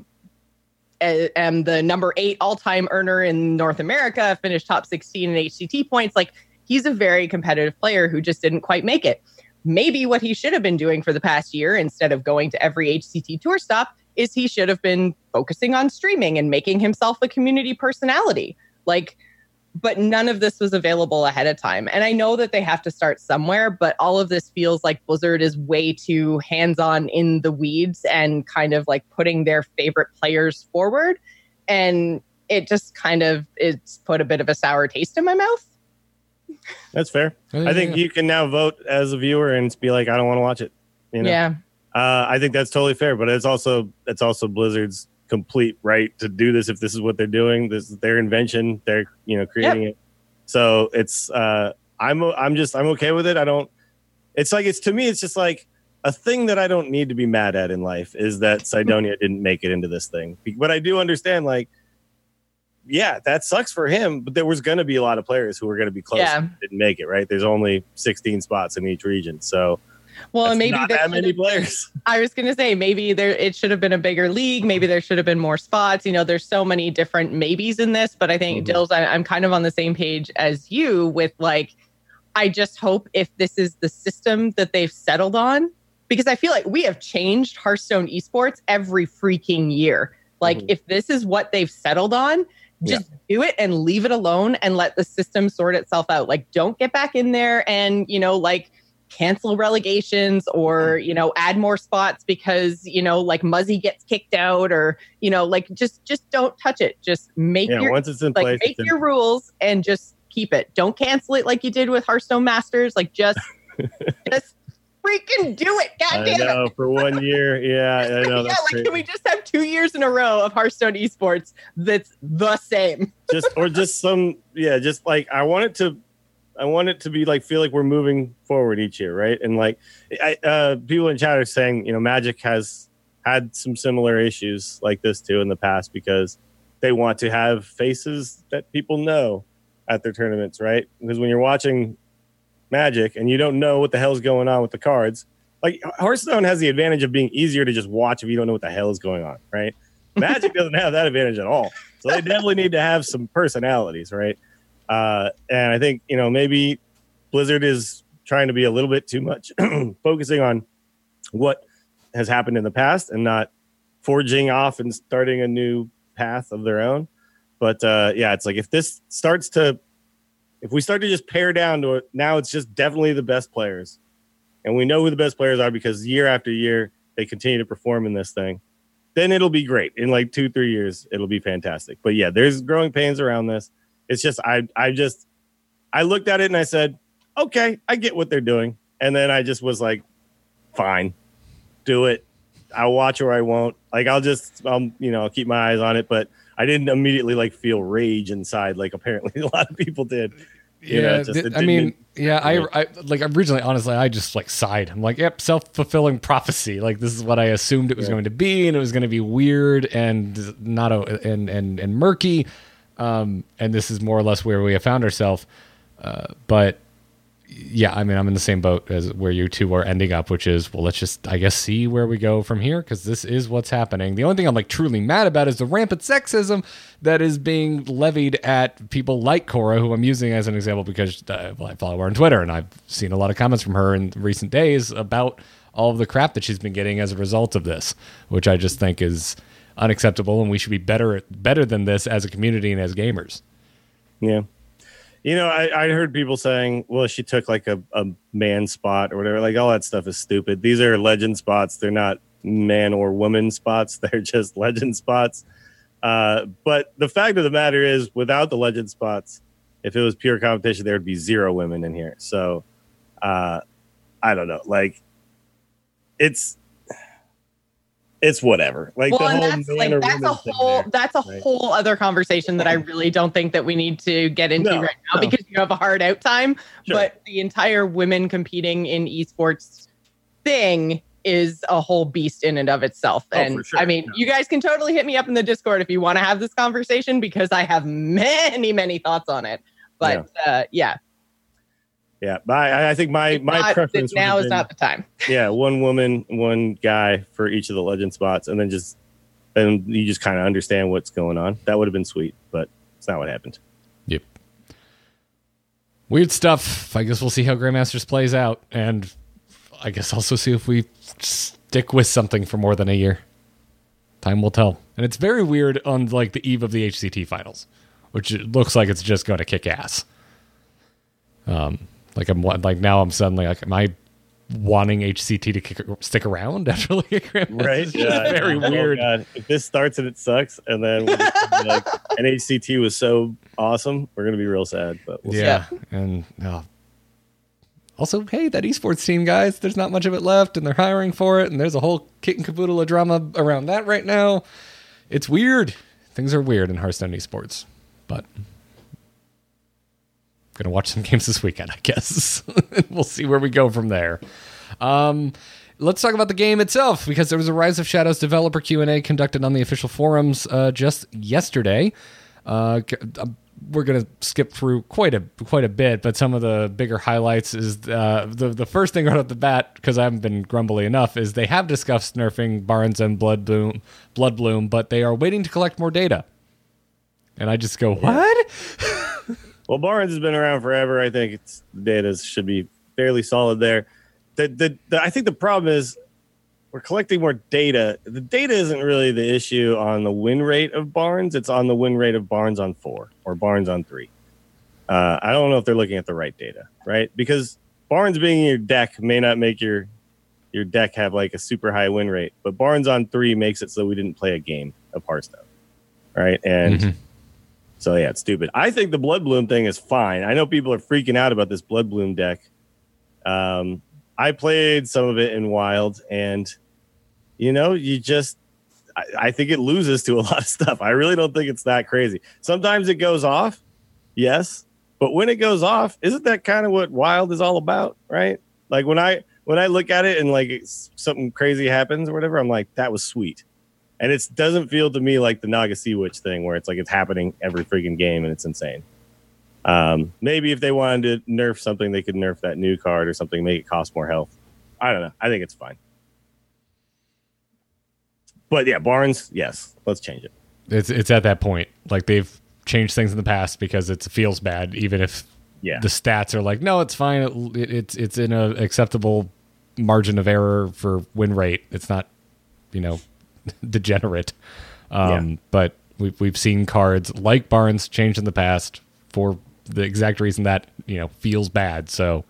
am the number eight all time earner in North America, finished top 16 in HCT points. Like, he's a very competitive player who just didn't quite make it. Maybe what he should have been doing for the past year instead of going to every HCT tour stop is he should have been focusing on streaming and making himself a community personality. Like, but none of this was available ahead of time. And I know that they have to start somewhere, but all of this feels like Blizzard is way too hands on in the weeds and kind of like putting their favorite players forward. And it just kind of it's put a bit of a sour taste in my mouth. That's fair. I think you can now vote as a viewer and be like, I don't want to watch it. You know? Yeah. Uh, I think that's totally fair, but it's also it's also Blizzard's complete right to do this if this is what they're doing. This is their invention. They're you know creating it. So it's uh, I'm I'm just I'm okay with it. I don't. It's like it's to me. It's just like a thing that I don't need to be mad at in life is that Cydonia didn't make it into this thing. But I do understand like. Yeah, that sucks for him, but there was going to be a lot of players who were going to be close Yeah. and didn't make it. Right? There's only 16 spots in each region, so Well, that's maybe not that many should have been- players. I was going to say maybe there it should have been a bigger league. Maybe there should have been more spots. You know, there's so many different maybes in this, but I think Mhm. Dills, I, I'm kind of on the same page as you with like, I just hope if this is the system that they've settled on, because I feel like we have changed Hearthstone esports every freaking year. Like, Mhm. if this is what they've settled on, just do it and leave it alone and let the system sort itself out. Like, don't get back in there and, you know, like, cancel relegations or mm-hmm. you know add more spots because you know like muzzy gets kicked out or you know like just just don't touch it. Just make Yeah, your once it's in like place, make it's in your rules and just keep it. Don't cancel it like you did with hearthstone masters. Like just just freaking do it god I damn it know for one year. Yeah, I know. yeah, like crazy. can we just have two years in a row of Hearthstone esports that's the same? just or just some yeah, just like I want it to I want it to be like feel like we're moving forward each year, right? And like I uh people in chat are saying, you know, Magic has had some similar issues like this too in the past because they want to have faces that people know at their tournaments, right? Because when you're watching Magic and you don't know what the hell's going on with the cards, like Hearthstone has the advantage of being easier to just watch if you don't know what the hell is going on, right? Magic doesn't have that advantage at all. So they definitely need to have some personalities, right? Uh, and I think you know maybe Blizzard is trying to be a little bit too much focusing on what has happened in the past and not forging off and starting a new path of their own. But uh, yeah, it's like if this starts to, if we start to just pare down to it, now it's just definitely the best players, and we know who the best players are because year after year they continue to perform in this thing. Then it'll be great in like two, three years. It'll be fantastic. But yeah, there's growing pains around this. It's just I, I just, I looked at it and I said, okay, I get what they're doing, and then I just was like, fine, do it. I'll watch or I won't. Like I'll just, um, you know, I'll keep my eyes on it. But I didn't immediately like feel rage inside, like apparently a lot of people did. You know, yeah, just- th- I mean, yeah, I, I like originally, honestly, I just like sighed. I'm like, yep, self fulfilling prophecy. Like this is what I assumed it was Yeah. going to be, and it was going to be weird and not a, and and and murky. Um, and this is more or less where we have found ourselves. Uh, but yeah, I mean, I'm in the same boat as where you two are ending up, which is, well, let's just, I guess, see where we go from here because this is what's happening. The only thing I'm like truly mad about is the rampant sexism that is being levied at people like Cora, who I'm using as an example because uh, well, I follow her on Twitter and I've seen a lot of comments from her in recent days about all of the crap that she's been getting as a result of this, which I just think is unacceptable, and we should be better better than this as a community and as gamers. Yeah. You know, I, I heard people saying, well, she took like a, a man spot or whatever. Like, all that stuff is stupid. These are legend spots. They're not man or woman spots. They're just legend spots. Uh, but the fact of the matter is, without the legend spots, if it was pure competition, there would be zero women in here. So, uh, I don't know. Like, it's it's whatever. Like well, the whole that's like that's a whole there. that's a right? whole other conversation that I really don't think that we need to get into No, right now no. because you have a hard out time. Sure. But the entire women competing in esports thing is a whole beast in and of itself. Oh, and for sure. I mean, Yeah. you guys can totally hit me up in the Discord if you want to have this conversation because I have many, many thoughts on it. But uh, yeah, Yeah, but I, I think my it's my not- preference now have is been- not the time. yeah, one woman, one guy for each of the legend spots, and then just and you just kind of understand what's going on. That would have been sweet, but it's not what happened. Yep. Weird stuff. I guess we'll see how Grandmasters plays out, and I guess also see if we stick with something for more than a year. Time will tell. And it's very weird on like the eve of the HCT finals, which it looks like it's just going to kick ass. Um, like I'm like now I'm suddenly like, am I wanting HCT to kick, stick around after like a Grandmasters? It's just very Oh, weird. God. If this starts and it sucks, and then we're just gonna like NHCT was so awesome, we're gonna be real sad. But we'll see. Yeah. And uh, also, hey, that esports team, guys, there's not much of it left, and they're hiring for it, and there's a whole kit and caboodle of drama around that right now. It's weird. Things are weird in Hearthstone esports, but gonna watch some games this weekend, I guess. we'll see where we go from there. Um, let's talk about the game itself because there was a Rise of Shadows developer Q and A conducted on the official forums uh, just yesterday. Uh, we're gonna skip through quite a quite a bit, but some of the bigger highlights is uh, the the first thing right off the bat because I haven't been grumbly enough is they have discussed nerfing Barnes and Blood Bloom, Blood Bloom, but they are waiting to collect more data. And I just go, what? Well, Barnes has been around forever. I think its data should be fairly solid there. The, the, the, I think the problem is we're collecting more data. The data isn't really the issue on the win rate of Barnes. It's on the win rate of Barnes on four or Barnes on three. Uh, I don't know if they're looking at the right data, right? Because Barnes being in your deck may not make your your deck have like a super high win rate, but Barnes on three makes it so we didn't play a game of Hearthstone, right? And Mhm. so yeah, it's stupid. I think the Blood Bloom thing is fine. I know people are freaking out about this Blood Bloom deck. Um, I played some of it in Wild, and you know, you just I, I think it loses to a lot of stuff. I really don't think it's that crazy. Sometimes it goes off, yes, but when it goes off, isn't that kind of what Wild is all about, right? Like when I when I look at it and like something crazy happens or whatever, I'm like, that was sweet. And it doesn't feel to me like the Naga Sea Witch thing where it's like it's happening every freaking game and it's insane. Um, maybe if they wanted to nerf something, they could nerf that new card or something, make it cost more health. I don't know. I think it's fine. But yeah, Barnes, yes, let's change it. It's it's at that point. Like they've changed things in the past because it feels bad, even if Yeah. the stats are like, no, it's fine. It, it, it's it's in a acceptable margin of error for win rate. It's not, you know, degenerate. Um, Yeah. But we've we've seen cards like Barnes changed in the past for the exact reason that you know feels bad. So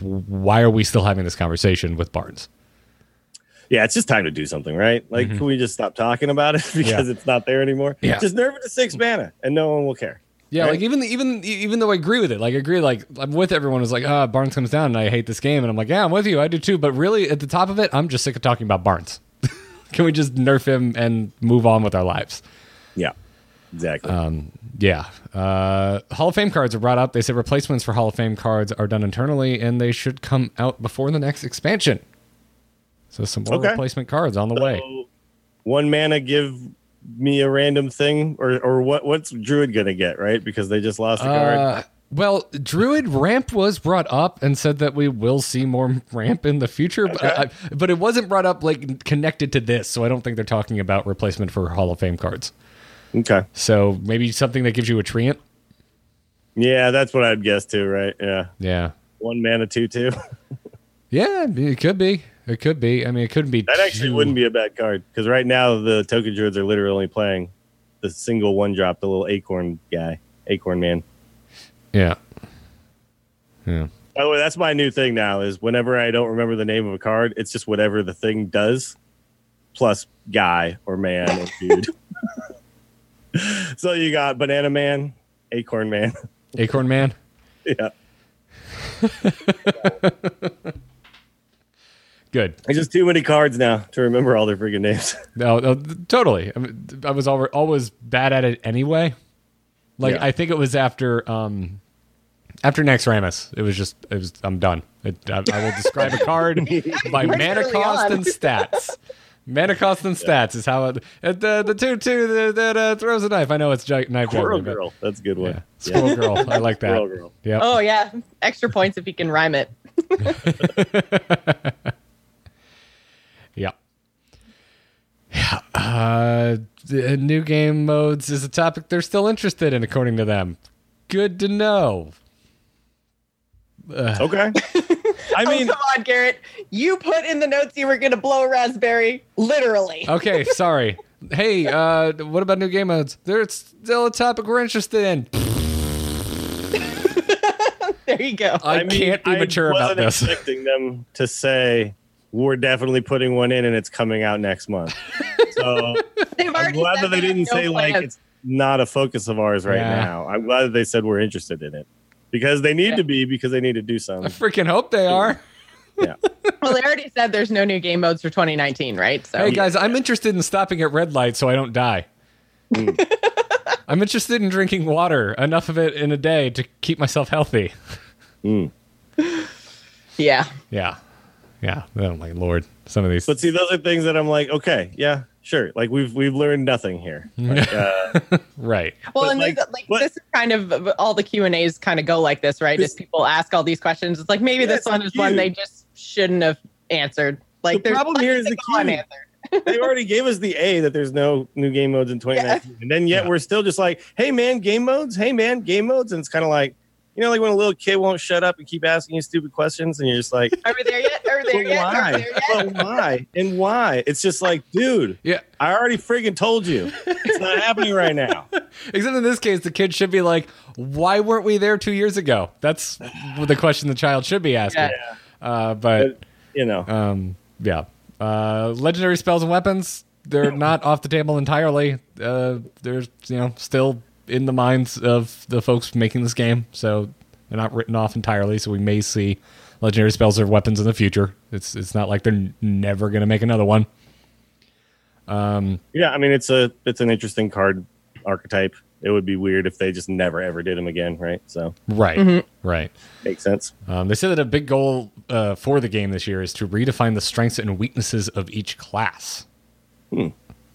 why are we still having this conversation with Barnes? Yeah, it's just time to do something, right? Like, can we just stop talking about it because it's not there anymore? Mm-hmm. Yeah. Just nerf it to six mana and no one will care. Yeah, Right? like even even even though I agree with it, like I agree, like I'm with everyone who's like, ah, Barnes comes down and I hate this game, and I'm like, yeah, I'm with you, I do too. But really, at the top of it, I'm just sick of talking about Barnes. Can we just nerf him and move on with our lives? Yeah, exactly. Um, yeah. Uh, Hall of Fame cards are brought up. They say replacements for Hall of Fame cards are done internally, and they should come out before the next expansion. So some more Okay. replacement cards on the way. One mana give me a random thing, or or what? What's Druid gonna get? Right, because they just lost a card. Uh, Well, Druid ramp was brought up and said that we will see more ramp in the future, but, I, but it wasn't brought up like connected to this, so I don't think they're talking about replacement for Hall of Fame cards. Okay. So maybe something that gives you a treant. Yeah, that's what I'd guess too, right? Yeah. Yeah, One mana two two. yeah, it could be. It could be. I mean, it couldn't be. That actually too- wouldn't be a bad card because right now the token druids are literally only playing the single one drop, the little acorn guy, acorn man. Yeah. Yeah. By the way, that's my new thing now. Is whenever I don't remember the name of a card, it's just whatever the thing does, plus guy or man or dude. so you got banana man, acorn man. Acorn Man. yeah, Good. it's just too many cards now to remember all their freaking names. No, no totally. I, mean, I was alwa- always bad at it anyway. Like Yeah. I think it was after um after Naxxramas. It was just it was I'm done. It, I, I will describe a card by Right mana cost on. and stats. Mana cost and stats is how it. it the the two two that, that uh, throws a knife. I know it's gi- knife Squirrel juggling, girl, that's a good one. Yeah. Squirrel girl. I like that. Squirrel girl. Yeah. Oh yeah, extra points if you can rhyme it. Yeah. Yeah. Uh, new game modes is a topic they're still interested in, according to them. Good to know. Okay. I mean, oh, come on, Garrett. You put in the notes you were going to blow a raspberry, literally. Okay, sorry. Hey, uh, what about new game modes? There's still a topic we're interested in. There you go. I, mean, can't be mature I about wasn't this. expecting them to say we're definitely putting one in and it's coming out next month. So I'm glad that they didn't no say like it's not a focus of ours right Yeah. now. I'm glad that they said we're interested in it because they need to be because they need to do something. I freaking hope they are. Yeah. Well, they already said there's no new game modes for 2019, right? So Hey guys, I'm interested in stopping at red light so I don't die. Hmm. I'm interested in drinking water, enough of it in a day to keep myself healthy. Hmm. yeah. Yeah. Yeah. Oh my lord. Some of these But see, those are things that I'm like, okay, yeah, sure. Like we've we've learned nothing here. Like, uh, right. Well, and like, this, like what- this is kind of all the Q and A's kind of go like this, right? This- As people ask all these questions, it's like maybe this one a is one they just shouldn't have answered. Like The problem here is the to go queue. they already gave us the A that there's no new game modes in 2019, and then yet Yeah. we're still just like, hey man, game modes, hey man, game modes, and it's kind of like, you know, like when a little kid won't shut up and keep asking you stupid questions, and you're just like, Are we there yet? Are we but there yet? Are we why? there yet? But why? And why? It's just like, dude, Yeah. I already friggin' told you, it's not happening right now. Except in this case, the kid should be like, "Why weren't we there two years ago?" That's the question the child should be asking. Yeah. Uh, but You know, um, yeah, uh, legendary spells and weapons they're not off the table entirely. Uh, they're you know still in the minds of the folks making this game, so they're not written off entirely. So we may see legendary spells or weapons in the future. It's it's not like they're n- never going to make another one. Um, yeah, I mean, it's a it's an interesting card archetype. It would be weird if they just never ever did them again, right? So Right, right. makes sense. Um, they said that a big goal uh, for the game this year is to redefine the strengths and weaknesses of each class,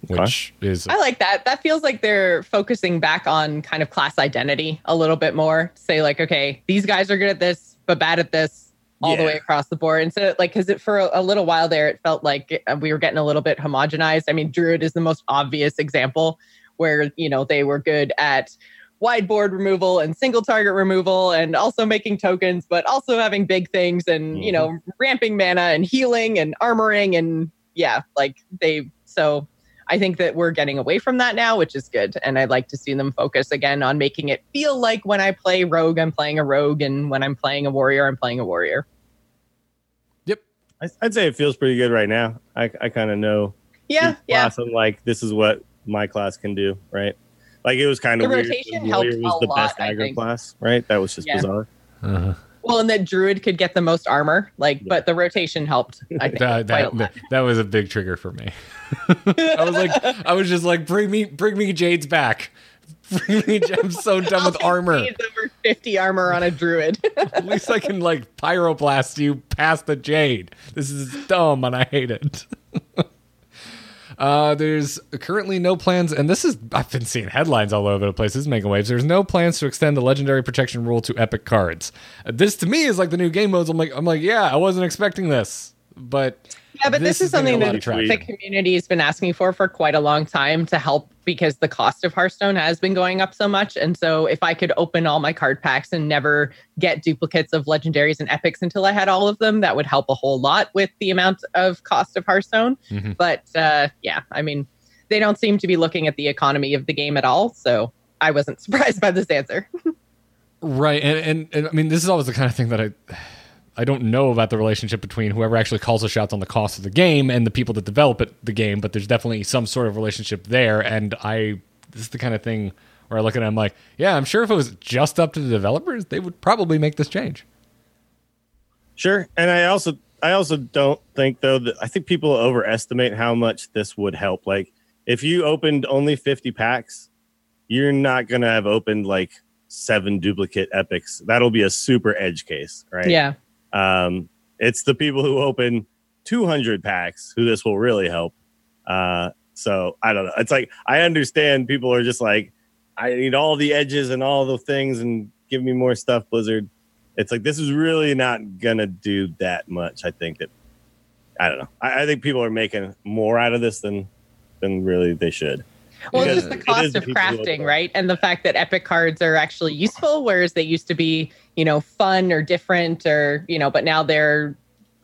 which is I like that. That feels like they're focusing back on kind of class identity a little bit more. Say like, okay, these guys are good at this, but bad at this all the way across the board. Instead of like, because it for a, a little while there, it felt like uh, we were getting a little bit homogenized. I mean, Druid is the most obvious example where you know they were good at wide board removal and single target removal and also making tokens but also having big things and you know ramping mana and healing and armoring and yeah like they so i think that we're getting away from that now which is good and i'd like to see them focus again on making it feel like when i play rogue i'm playing a rogue and when i'm playing a warrior i'm playing a warrior yep. I, I'd say it feels pretty good right now. I, I kind of know yeah yeah class and like this is what my class can do, right? Like it was kind of The weird. rotation helped was a the lot, best I aggro think. class, right? That was just Yeah. bizarre. Uh-huh. Well and that druid could get the most armor like Yeah. but the rotation helped i think That, that, that that was a big trigger for me. I was like, I was just like, bring me, bring me Jade's back. Bring me, I'm so done with armor. Needs over 50 armor on a druid At least I can like pyroblast you past the Jade. This is dumb and I hate it. Uh, there's currently no plans, and this is I've been seeing headlines all over the place. This is making waves. There's no plans to extend the legendary protection rule to epic cards. Uh, this to me is like the new game modes. I'm like, I'm like, yeah, I wasn't expecting this, but Yeah, but this, is something getting a lot that the community has been asking for for quite a long time to help because the cost of Hearthstone has been going up so much. And so, if I could open all my card packs and never get duplicates of legendaries and epics until I had all of them, that would help a whole lot with the amount of cost of Hearthstone. Mhm. But uh, yeah, I mean, they don't seem to be looking at the economy of the game at all. So, I wasn't surprised by this answer. Right, and, and and I mean, this is always the kind of thing that I I don't know about the relationship between whoever actually calls the shots on the cost of the game and the people that develop it, the game. But there's definitely some sort of relationship there, and I this is the kind of thing where I look at it, I'm like, yeah, I'm sure if it was just up to the developers, they would probably make this change. Sure, and I also I also don't think though that I think people overestimate how much this would help. Like if you opened only 50 packs, you're not gonna have opened like seven duplicate epics. That'll be a super edge case, right? Yeah. Um, it's the people who open 200 packs who this will really help. Uh, so I don't know. It's like I understand people are just like, I need all the edges and all the things and give me more stuff, Blizzard. It's like this is really not gonna do that much. I think that I don't know. I, I think people are making more out of this than than really they should. Well, Because it's just the cost of crafting, right? And the fact that epic cards are actually useful, whereas they used to be, you know, fun or different or, you know, but now they're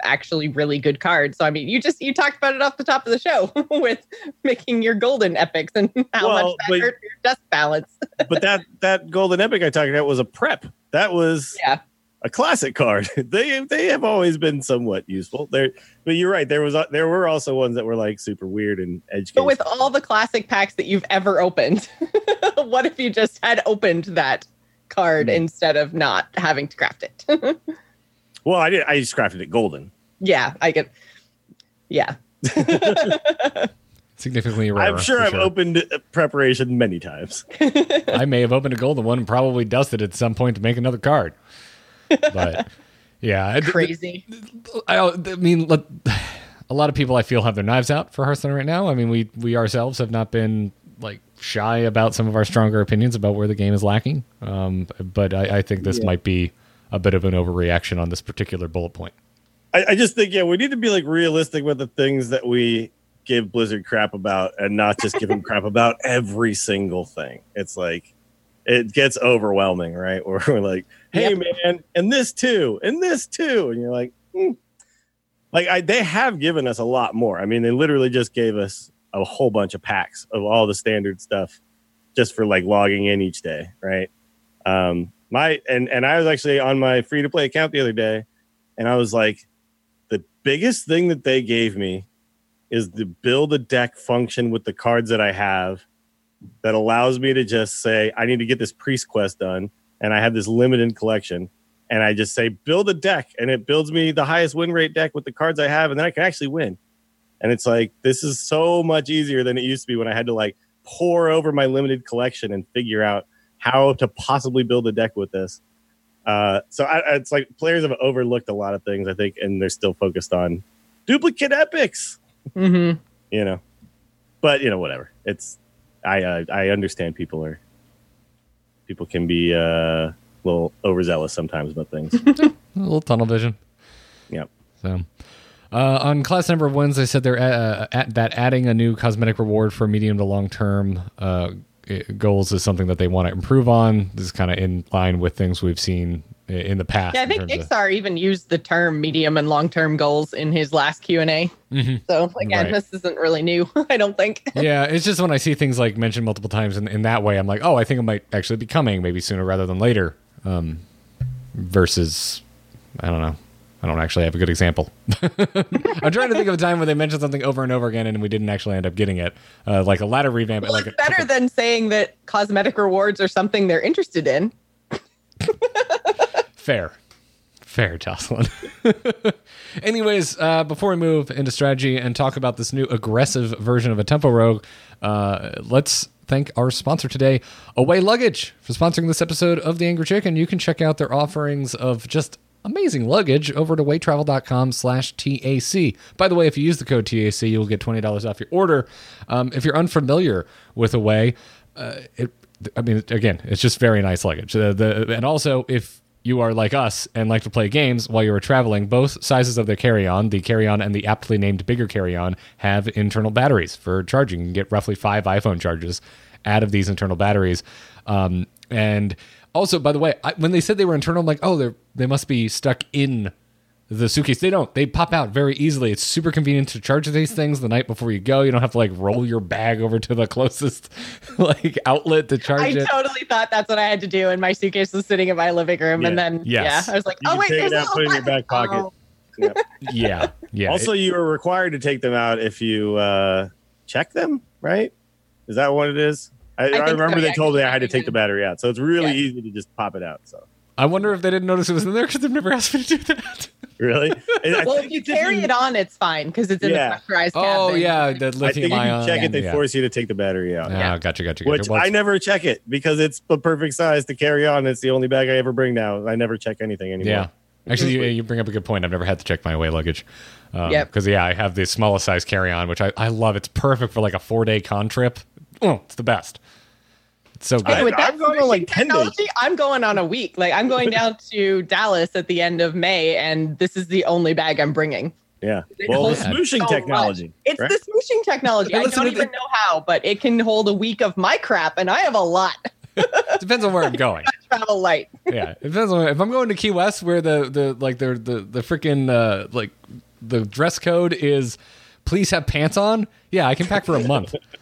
actually really good cards. So I mean, you just you talked about it off the top of the show with making your golden epics and how Well, much that but- hurt your dust balance. but that that golden epic I talked about was a prep. That was Yeah. a classic card. they they have always been somewhat useful. There, but you're right. There was uh, there were also ones that were like super weird and edge. But with all the classic packs that you've ever opened, what if you just had opened that card Hmm. instead of not having to craft it? well, I did. I just crafted it golden. yeah, I get. Yeah. Significantly rarer. I'm sure I've opened uh, preparation many times. I may have opened a golden one and probably dusted at some point to make another card. But yeah, I- Crazy. I, I mean, let, a lot of people I feel have their knives out for Hearthstone right now. I mean, we we ourselves have not been like shy about some of our stronger opinions about where the game is lacking. Um, but I, I think this might be a bit of an overreaction on this particular bullet point. I, I just think yeah, we need to be like realistic with the things that we give Blizzard crap about, and not just give them crap about every single thing. It's like it gets overwhelming, right? Where we're like, hey Yep. man, and this too, and this too, and you're like, hmm. like I, they have given us a lot more. I mean, they literally just gave us a whole bunch of packs of all the standard stuff just for like logging in each day, right? Um, my and and I was actually on my free to play account the other day, and I was like, the biggest thing that they gave me is the build a deck function with the cards that I have that allows me to just say I need to get this priest quest done, and I have this limited collection, and I just say build a deck, and it builds me the highest win rate deck with the cards I have, and then I can actually win. And it's like this is so much easier than it used to be when I had to like pour over my limited collection and figure out how to possibly build a deck with this. Uh, so I, it's like players have overlooked a lot of things, I think, and they're still focused on duplicate epics, hmm you know. But you know, whatever. It's I uh, I understand people are people can be uh, a little overzealous sometimes about things. A little tunnel vision. yep. So, uh, on class number of wins, they said they're uh, at, that adding a new cosmetic reward for medium to long term uh, goals is something that they want to improve on. This is kind of in line with things we've seen in the past. Yeah, I think terms of- even used the term medium and long term goals in his last Q and A. Mhm. So again, Right. this isn't really new. I don't think. yeah, it's just when I see things like mentioned multiple times in, in that way, I'm like, oh, I think it might actually be coming, maybe sooner rather than later. Um, versus, I don't know. I don't actually have a good example. I'm trying to think of a time where they mentioned something over and over again and we didn't actually end up getting it, uh, like a ladder revamp. Well, like it's better couple- than saying that cosmetic rewards are something they're interested in. Fair. Fair, Jocelyn. Anyways, uh, before we move into strategy and talk about this new aggressive version of a Tempo Rogue, uh, let's thank our sponsor today, Away Luggage, for sponsoring this episode of The Angry Chicken. You can check out their offerings of just amazing luggage over to awaytravel.com slash TAC. By the way, if you use the code TAC, you'll get $20 off your order. Um, if you're unfamiliar with Away, uh, it, I mean, again, it's just very nice luggage. Uh, the, and also, if you are like us and like to play games while you are traveling, both sizes of the carry on, the carry on and the aptly named bigger carry on, have internal batteries for charging. You can get roughly five iPhone charges out of these internal batteries. Um, and also, by the way, I, when they said they were internal, I'm like, oh, they they must be stuck in the suitcase. They don't. They pop out very easily. It's super convenient to charge these things the night before you go. You don't have to like roll your bag over to the closest like outlet to charge it. I it. totally thought that's what I had to do, and my suitcase was sitting in my living room, and Yeah. then Yes. yeah, I was like, You oh can wait, take it there's a out, put it in your little back pocket. button. Yep. yeah, yeah. also, you are required to take them out if you uh, check them, right? Is that what it is? I, I, think so, remember they told me I had to take the battery out, so it's really Yeah. easy to just pop it out. So I wonder if they didn't notice it was in there because they've never asked me to do that. really, Well, if you carry you- it on, it's fine because it's in Yeah. the pressurized oh cabin. yeah, the I think lithium if you ion. check it, they yeah. force you to take the battery out. Ah, Yeah. gotcha, gotcha, gotcha. Which Well, I never check it because it's the perfect size to carry on. It's the only bag I ever bring now. I never check anything anymore. Yeah. Actually, you, you bring up a good point. I've never had to check my away luggage. Um, Yep. Because, yeah, I have the smallest size carry on, which I, I love. It's perfect for like a four day con trip. Oh, it's the best. It's so good. Hey, with that I've gone on, like, smooshing 10 days. technology, I'm going on a week. Like I'm going down to Dallas at the end of May, and this is the only bag I'm bringing. Yeah. Well, holds smooshing so technology. much. It's right? the smooshing technology. I don't to even know how, but it can hold a week of my crap, and I have a lot. Depends on where I'm going. Travel light. yeah, it depends on if I'm going to Key West, where the the like the the the freaking uh, like the dress code is please have pants on. Yeah, I can pack for a month.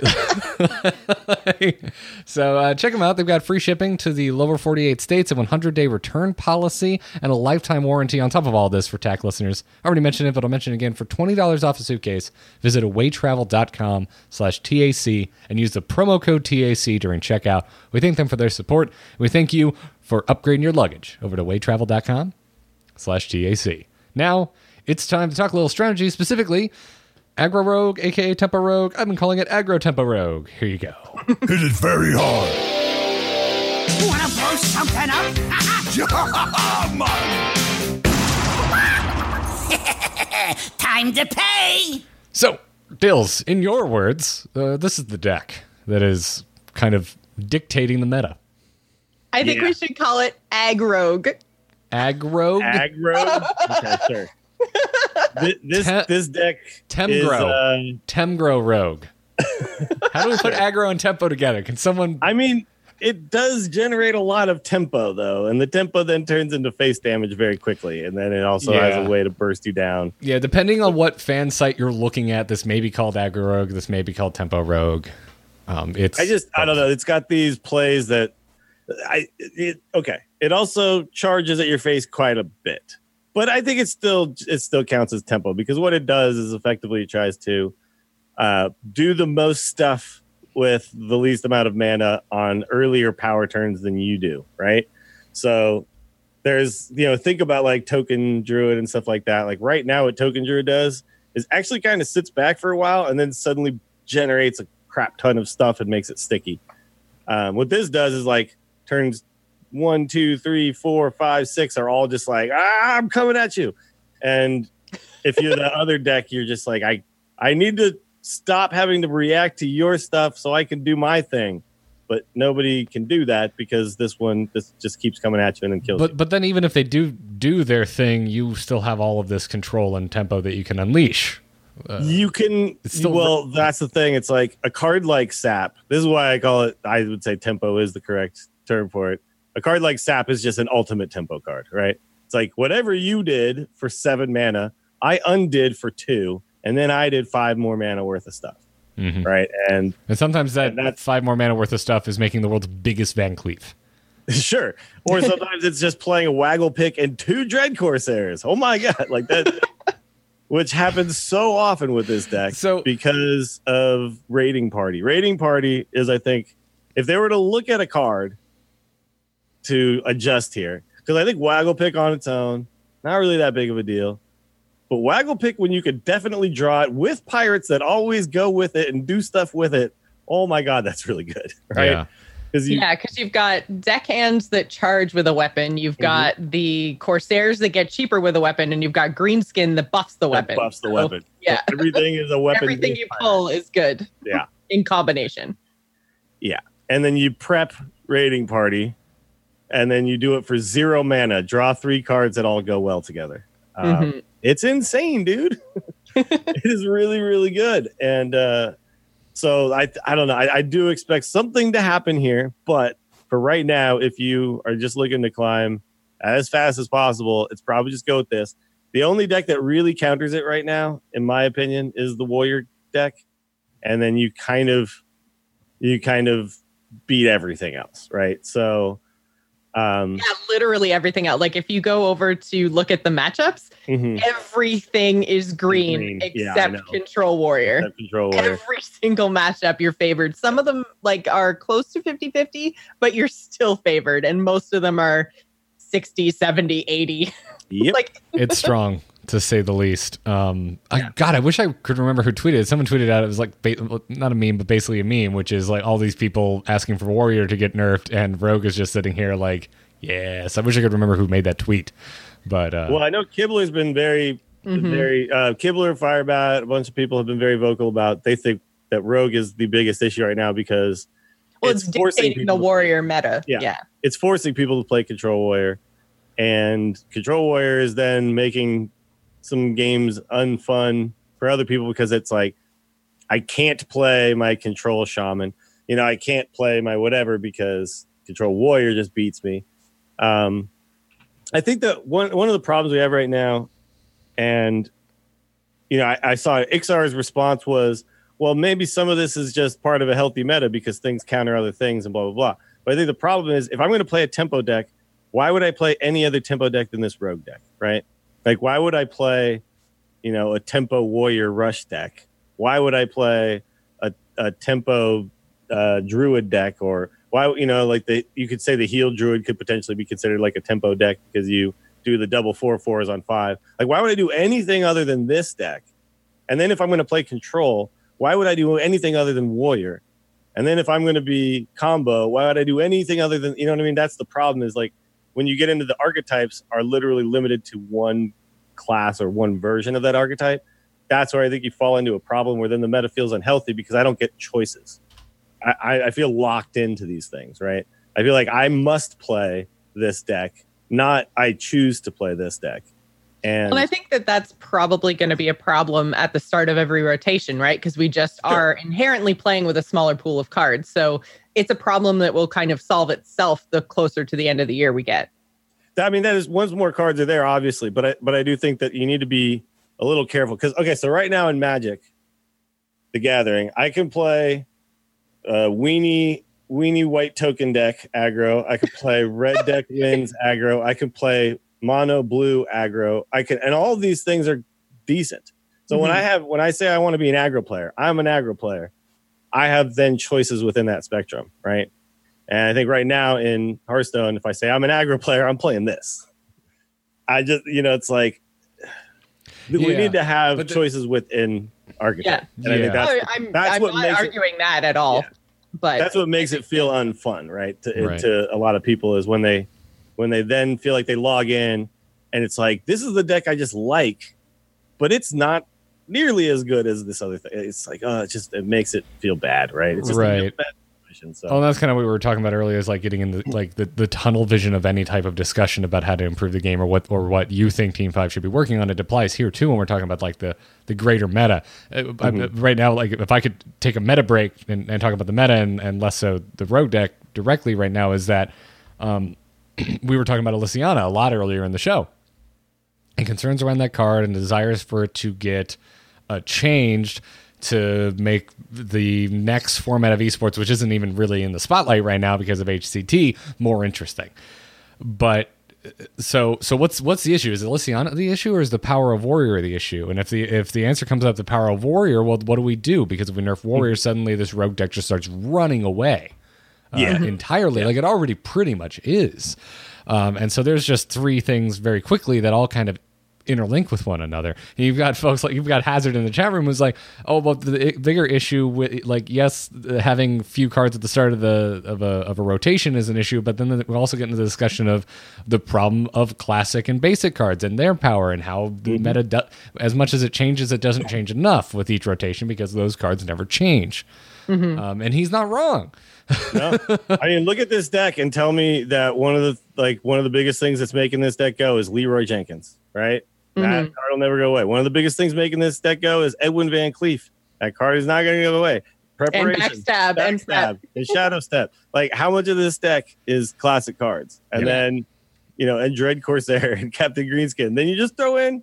so uh, check them out. They've got free shipping to the lower 48 states, a 100 day return policy, and a lifetime warranty on top of all this for TAC listeners. I already mentioned it, but I'll mention it again. For $20 off a suitcase, visit awaytravel.com slash TAC and use the promo code TAC during checkout. We thank them for their support. We thank you for upgrading your luggage over to awaytravel.com slash TAC. Now, it's time to talk a little strategy, specifically Aggro Rogue, aka Tempo Rogue. I've been calling it Aggro Tempo Rogue. Here you go. it is very hard. Wanna blow something up? Time to pay! So, Dills, in your words, uh, this is the deck that is kind of dictating the meta. I think Yeah. we should call it Ag Rogue. Agrogue? Aggro. okay, sure. This this, Te- this deck Temgro. is. Uh, Temgro Rogue. How do we put aggro and tempo together? Can someone? I mean, it does generate a lot of tempo though, and the tempo then turns into face damage very quickly, and then it also Yeah. has a way to burst you down. Yeah, depending on what fan site you're looking at, this may be called aggro rogue. This may be called tempo rogue. Um, it's I just I don't know. It's got these plays that I it, okay. It also charges at your face quite a bit, but I think it still it still counts as tempo because what it does is effectively it tries to uh, do the most stuff with the least amount of mana on earlier power turns than you do, right? So there's you know think about like token druid and stuff like that. Like right now, what token druid does is actually kind of sits back for a while and then suddenly generates a crap ton of stuff and makes it sticky. Um, what this does is like turns one, two, three, four, five, six are all just like ah, I'm coming at you, and if you're the other deck, you're just like I I need to stop having to react to your stuff so I can do my thing. But nobody can do that because this one this just keeps coming at you and then kills But you. but then even if they do do their thing, you still have all of this control and tempo that you can unleash. you can still- well that's the thing it's like a card like sap this is why i call it i would say tempo is the correct term for it a card like sap is just an ultimate tempo card right? It's like whatever you did for seven mana i undid for two and then i did five more mana worth of stuff Mhm. right? And And sometimes that And that's- five more mana worth of stuff is making the world's biggest VanCleef. sure. Or sometimes it's just playing a waggle pick and two dread corsairs. Oh my god like that which happens so often with this deck So- because of raiding party. Raiding party is i think if they were to look at a card to adjust here because i think waggle pick on its own not really that big of a deal but waggle pick when you could definitely draw it with pirates that always go with it and do stuff with it oh my god that's really good right Yeah. because you Yeah, because you've got deckhands that charge with a weapon. You've Mm-hmm. got the corsairs that get cheaper with a weapon, and you've got greenskin that buffs the that weapon. buffs the So, weapon. yeah. So everything is a weapon. Everything you pull is good. Yeah. In combination. Yeah, and then you prep raiding party, and then you do it for zero mana. Draw three cards that all go well together. Um, Mhm. It's insane, dude. it is really, really good, and uh, so I, I don't know. I, I do expect something to happen here, but for right now, if you are just looking to climb as fast as possible, it's probably just go with this. The only deck that really counters it right now, in my opinion, is the warrior deck, and then you kind of, you kind of beat everything else, right? So, um, Yeah, literally everything else. Like if you go over to look at the matchups, mhm, everything is green, Green. Except know. Control Warrior. that control warrior. Every single matchup you're favored. Some of them like are close to 50-50, but you're still favored. And most of them are 60, 70, 80. Yep. like it's strong to say the least. Um, I, God, I wish I could remember who tweeted. Someone tweeted out it was like ba- not a meme, but basically a meme, which is like all these people asking for Warrior to get nerfed, and Rogue is just sitting here like, yes. I wish I could remember who made that tweet, but uh, Well, I know Kibler's been very, Mhm. very uh, Kibler, Firebat. A bunch of people have been very vocal about. They think that Rogue is the biggest issue right now because well, it's, forcing the warrior meta. Yeah. yeah. it's forcing people to play Control Warrior, and Control Warrior is then making some games unfun for other people because it's like I can't play my Control Shaman, you know, I can't play my whatever because Control Warrior just beats me. Um, I think that one one of the problems we have right now, and you know, I, I saw Iksar's response was, well, maybe some of this is just part of a healthy meta because things counter other things and blah blah blah. But I think the problem is if I'm going to play a tempo deck, why would I play any other tempo deck than this rogue deck, right? Like, why would I play, you know, a tempo warrior rush deck? Why would I play a, a tempo uh, druid deck or why, you know, like the you could say the heal druid could potentially be considered like a tempo deck because you do the double four fours on five. Like, why would I do anything other than this deck? And then if I'm going to play control, why would I do anything other than warrior? And then if I'm going to be combo, why would I do anything other than you know what I mean? That's the problem. Is like when you get into the archetypes are literally limited to one class or one version of that archetype. That's where I think you fall into a problem where then the meta feels unhealthy because I don't get choices. I, I, feel locked into these things, right? I feel like I must play this deck, not I choose to play this deck. And And I think that that's probably going to be a problem at the start of every rotation, right? Because we just are inherently playing with a smaller pool of cards. So it's a problem that will kind of solve itself the closer to the end of the year we get. I mean, that is once more cards are there, obviously, but I, but I do think that you need to be a little careful because okay, so right now in Magic, the Gathering, I can play uh, weenie weenie white token deck aggro. I could play red deck wins aggro. I can play mono blue aggro. I can, and all of these things are decent. So when Mhm. I have when I say I want to be an aggro player, I'm an aggro player. I have then choices within that spectrum, right? And I think right now in Hearthstone, if I say I'm an aggro player, I'm playing this. I just, you know, it's like we need to have the- choices within archetype. And I Yeah. think that's, Oh, I'm, that's I'm what not makes it- arguing that at all. Yeah. But that's what makes it feel unfun, right? To, Right. to a lot of people is when they when they then feel like they log in and it's like this is the deck I just like, but it's not nearly as good as this other thing. It's like oh, it just it makes it feel bad, right? It's just Right. So Oh, that's kind of what we were talking about earlier. Is like getting in the like the, the tunnel vision of any type of discussion about how to improve the game or what or what you think Team Five should be working on. It applies here too when we're talking about like the the greater meta. Uh, I- right now, like if I could take a meta break and, and talk about the meta and, and less so the rogue deck directly right now, is that um, we were talking about Elysiana a lot earlier in the show and concerns around that card and desires for it to get uh, changed to make the next format of esports, which isn't even really in the spotlight right now because of HCT, more interesting. But uh, so so what's what's the issue? Is Elysiana the issue, or is the power of warrior the issue? And if the if the answer comes up, the power of warrior, well, what do we do? Because if we nerf warrior, suddenly this rogue deck just starts running away uh, Yeah. entirely, like it already pretty much is. Um, and so there's just three things very quickly that all kind of interlink with one another. And you've got folks like you've got Hazard in the chat room who's like, oh, but the bigger issue with like yes, having few cards at the start of the of a of a rotation is an issue, but then we also get into the discussion of the problem of classic and basic cards and their power and how the meta do, as much as it changes, it doesn't change enough with each rotation because those cards never change. Um, and he's not wrong. No. I mean, look at this deck and tell me that one of the like one of the biggest things that's making this deck go is Leeroy Jenkins, right? That card will never go away. One of the biggest things making this deck go is Edwin VanCleef. That card is not going to go away. Preparation, and backstab, and backstab, and shadow step. Like, how much of this deck is classic cards? And Yeah. then, you know, and Dread Corsair and Captain Greenskin. Then you just throw in,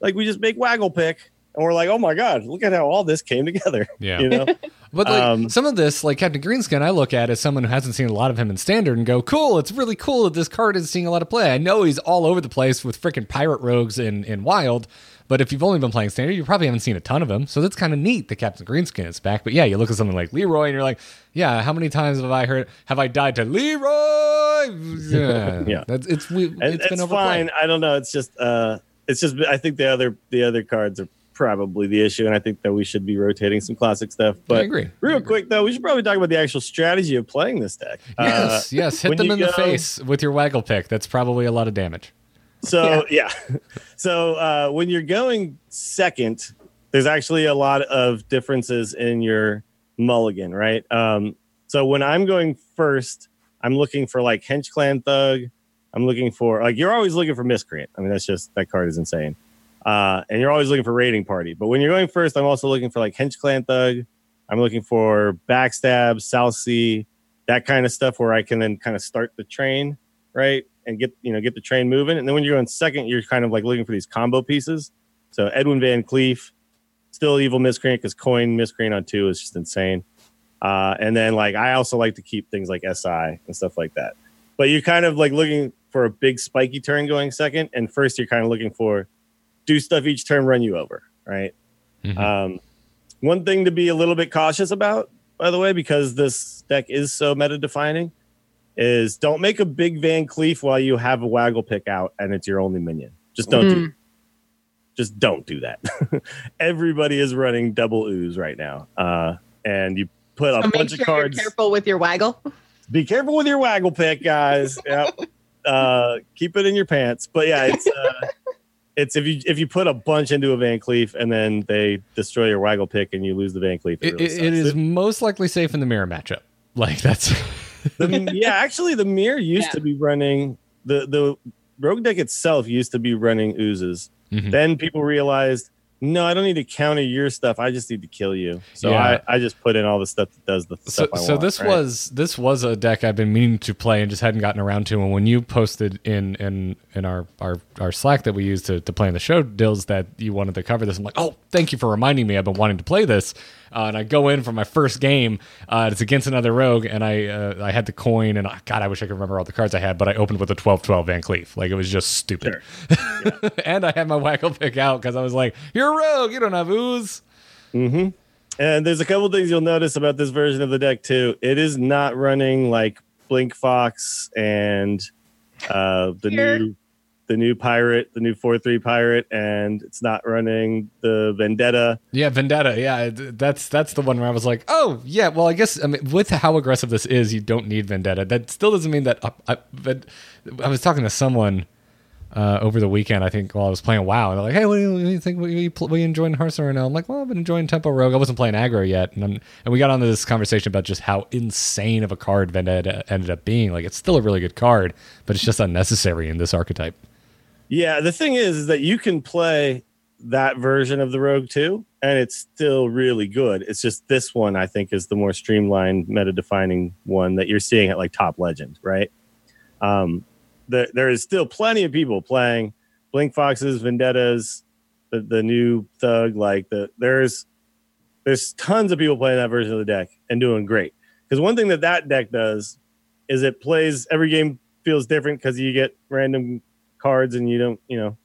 like, we just make Waggle Pick, and we're like, oh my god, look at how all this came together. Yeah. you know. But like Um, some of this, like Captain Greenskin, I look at as someone who hasn't seen a lot of him in standard and go, cool, it's really cool that this card is seeing a lot of play. I know he's all over the place with freaking pirate rogues in, in wild, but if you've only been playing standard, you probably haven't seen a ton of him. So that's kind of neat that Captain Greenskin is back. But yeah, you look at something like Leeroy and you're like, yeah, how many times have I heard have I died to Leeroy? Yeah. Yeah. That's it's we, it's it's, been overplayed. fine. I don't know. It's just uh it's just I think the other the other cards are probably the issue, and I think that we should be rotating some classic stuff. But I agree. real I agree. quick though, we should probably talk about the actual strategy of playing this deck. Uh, Yes, yes, hit them you in the face with your waggle pick. That's probably a lot of damage. So yeah, so uh, when you're going second, there's actually a lot of differences in your mulligan, right? Um, so when I'm going first, I'm looking for like Hench Clan Thug. I'm looking for like you're always looking for Miscreant. I mean, that's just that card is insane. Uh, and you're always looking for Raiding Party. But when you're going first, I'm also looking for like Hench Clan Thug. I'm looking for Backstab, South Sea, that kind of stuff where I can then kind of start the train, right? And get you know get the train moving. And then when you're going second, you're kind of like looking for these combo pieces. So Edwin VanCleef, still evil miscreant because coin miscreant on two is just insane. Uh, and then like I also like to keep things like SI and stuff like that. But you're kind of like looking for a big spiky turn going second, and first you're kind of looking for do stuff each turn, run you over, right? Mhm. Um, one thing to be a little bit cautious about, by the way, because this deck is so meta defining, is don't make a big VanCleef while you have a waggle pick out and it's your only minion. Just don't do just don't do that. Everybody is running double ooze right now. Uh, and you put a So make bunch sure of cards. you're careful with your waggle. Be careful with your waggle pick, guys. Yep. uh, keep it in your pants. But yeah, it's uh, it's if you if you put a bunch into a VanCleef and then they destroy your waggle pick and you lose the VanCleef. It, really it, it most likely safe in the mirror matchup. Like that's The- yeah, actually, the mirror used Yeah. to be running the the rogue deck itself used to be running oozes. Mhm. Then people realized, no, I don't need to counter your stuff. I just need to kill you. So Yeah. I, I just put in all the stuff that does the so, stuff I so want. this right? was this was a deck I've been meaning to play and just hadn't gotten around to. And when you posted in in in our our, our Slack that we use to, to play in the show, Dills, that you wanted to cover this, I'm like, oh, thank you for reminding me. I've been wanting to play this. Uh, and I go in for my first game. Uh, it's against another rogue, and I uh, I had the coin, and uh, God, I wish I could remember all the cards I had, but I opened with a 12-12 VanCleef. Like it was just stupid. and I had my waggle pick out because I was like, "You're a rogue. You don't have ooze." And there's a couple things you'll notice about this version of the deck too. It is not running like Blink Fox and uh, the Here. new the new pirate, the new four three pirate, and it's not running the Vendetta. Yeah, Vendetta. Yeah, that's that's the one where I was like, oh yeah. Well, I guess I mean with how aggressive this is, you don't need Vendetta. That still doesn't mean that. Uh, I, but I was talking to someone uh, over the weekend. I think while I was playing WoW, and they're like, hey, what do you, what do you think? Are you, you enjoying Hearthstone right now? I'm like, well, I've been enjoying Tempo Rogue. I wasn't playing aggro yet, and I'm, and we got onto this conversation about just how insane of a card Vendetta ended up being. Like, it's still a really good card, but it's just unnecessary in this archetype. Yeah, the thing is, is that you can play that version of the Rogue too, and it's still really good. It's just this one I think is the more streamlined, meta defining one that you're seeing at like Top Legend, right? Um, the, there is still plenty of people playing Blink Foxes, Vendettas, the, the new Thug. Like the there's there's tons of people playing that version of the deck and doing great. Because one thing that that deck does is it plays every game feels different because you get random cards and you don't, you know,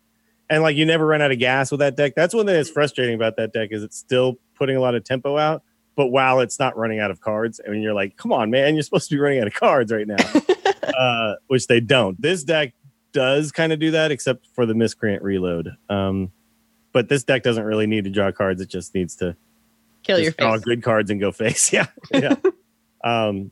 and like you never run out of gas with that deck. That's one thing that's frustrating about that deck is it's still putting a lot of tempo out, but while it's not running out of cards, I mean, you're like, come on, man, you're supposed to be running out of cards right now, uh, which they don't. This deck does kind of do that, except for the miscreant reload. Um, but this deck doesn't really need to draw cards; it just needs to Kill your draw good cards and go face. Yeah, yeah. um,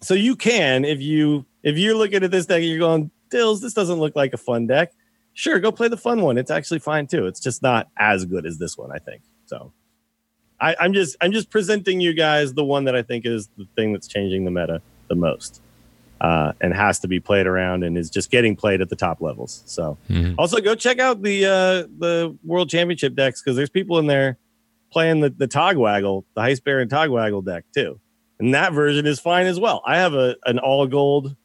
so you can if you if you're looking at this deck and you're going, Dills, this doesn't look like a fun deck. Sure, go play the fun one. It's actually fine too. It's just not as good as this one, I think. So, I, I'm just I'm just presenting you guys the one that I think is the thing that's changing the meta the most, uh, and has to be played around and is just getting played at the top levels. So, Mhm. also go check out the uh, the World Championship decks because there's people in there playing the the Togwaggle, the Heist Baron Togwaggle deck too, and that version is fine as well. I have a an all gold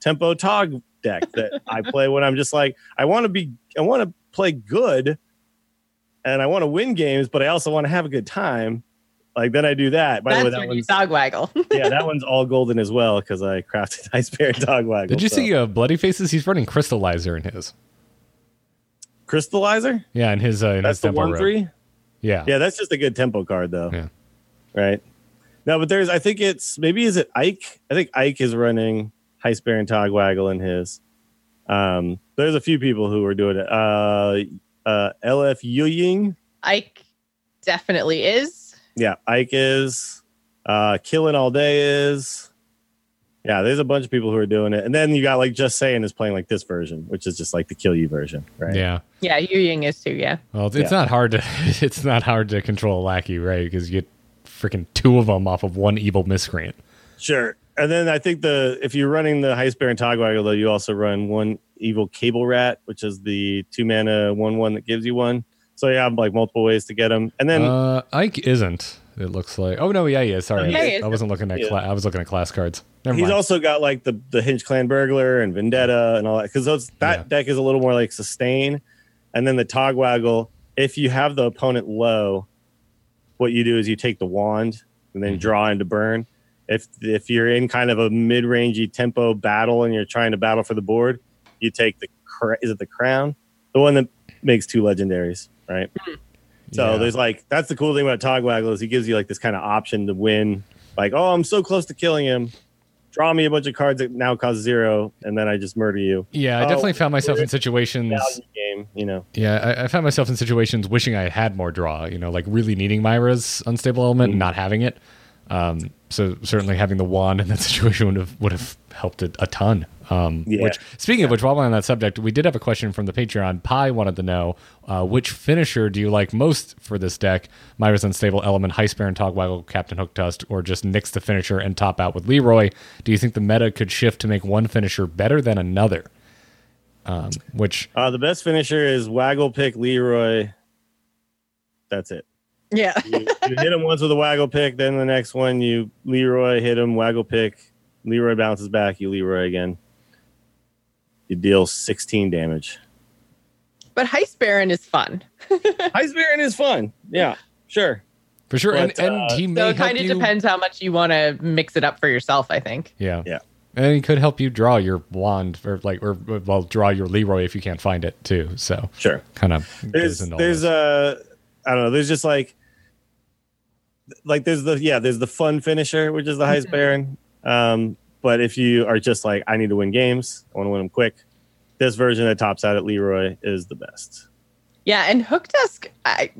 tempo Tog deck that I play when I'm just like I want to be I want to play good, and I want to win games, but I also want to have a good time. Like then I do that. By the way, That's that one's Togwaggle. yeah, that one's all golden as well because I crafted Heist Togwaggle. Did you so. see uh, Bloodyface's? He's running Crystallizer in his. Crystallizer? Yeah, in his uh, in That's his the tempo one row. three. Yeah. Yeah, that's just a good tempo card though. Yeah. Right. No, but there's I think it's maybe is it Ike? I think Ike is running Heist Baron Togwaggle and his. Um there's a few people who are doing it. Uh uh LF Yuying. Ike definitely is. Yeah, Ike is. Uh Killing All Day is. Yeah, there's a bunch of people who are doing it. And then you got like justsaiyan is playing like this version, which is just like the kill you version, right? Yeah. Yeah, Yu Ying is too. Yeah. Well, it's not hard to it's not hard to control a lackey, right? Because you get freaking two of them off of one evil miscreant. Sure. And then I think the if you're running the Heist Baron Togwaggle, though, you also run one evil cable rat, which is the two mana one one that gives you one. So you have like multiple ways to get them. And then Uh, Ike isn't. It looks like. Oh no, yeah, yeah. Sorry, Yeah, he is. I wasn't looking at. Yeah. Cla- I was looking at class cards. Never he's mind. also got like the the Hench-Clan Burglar and Vendetta and all that because those that Yeah. deck is a little more like sustain. And then the Togwaggle, if you have the opponent low, what you do is you take the wand and then Mhm. draw into burn. If if you're in kind of a mid rangey tempo battle and you're trying to battle for the board, you take the cra- is it the crown, the one that makes two legendaries, right? So Yeah. there's like that's the cool thing about Togwaggle is he gives you like this kind of option to win. Like, oh, I'm so close to killing him. Draw me a bunch of cards that now cost zero, and then I just murder you. Yeah, I Oh, definitely found myself in situations. Game, you know. Yeah, I, I found myself in situations wishing I had more draw. You know, like really needing Myra's unstable element and not having it. Um, so certainly having the wand in that situation would have would have helped a, a ton. Um, Yeah. Which, speaking of which, while we're on that subject, we did have a question from the Patreon. Pi wanted to know uh, which finisher do you like most for this deck? Myra's unstable element, Heist Baron, Togwaggle, Captain Hooktusk, or just nix the finisher and top out with Leeroy? Do you think the meta could shift to make one finisher better than another? Um, which Uh, the best finisher is Waggle Pick Leeroy. That's it. Yeah. You, you hit him once with a Waggle Pick, then the next one you Leeroy hit him, Waggle Pick, Leeroy bounces back, you Leeroy again. You deal 16 damage. But Heist Baron is fun. Heist Baron is fun. Yeah, sure. for sure, and, But, and uh, he may So it kind of you- depends how much you want to mix it up for yourself, I think. Yeah. Yeah. And he could help you draw your wand or like or well draw your Leeroy if you can't find it too. So Sure. kind of there's goes there's this. uh don't know. There's just like like there's the yeah there's the fun finisher which is the heist Mhm. baron. Um, but if you are just like I need to win games, I want to win them quick. This version that tops out at Leeroy is the best. Yeah, and Hooktusk, I,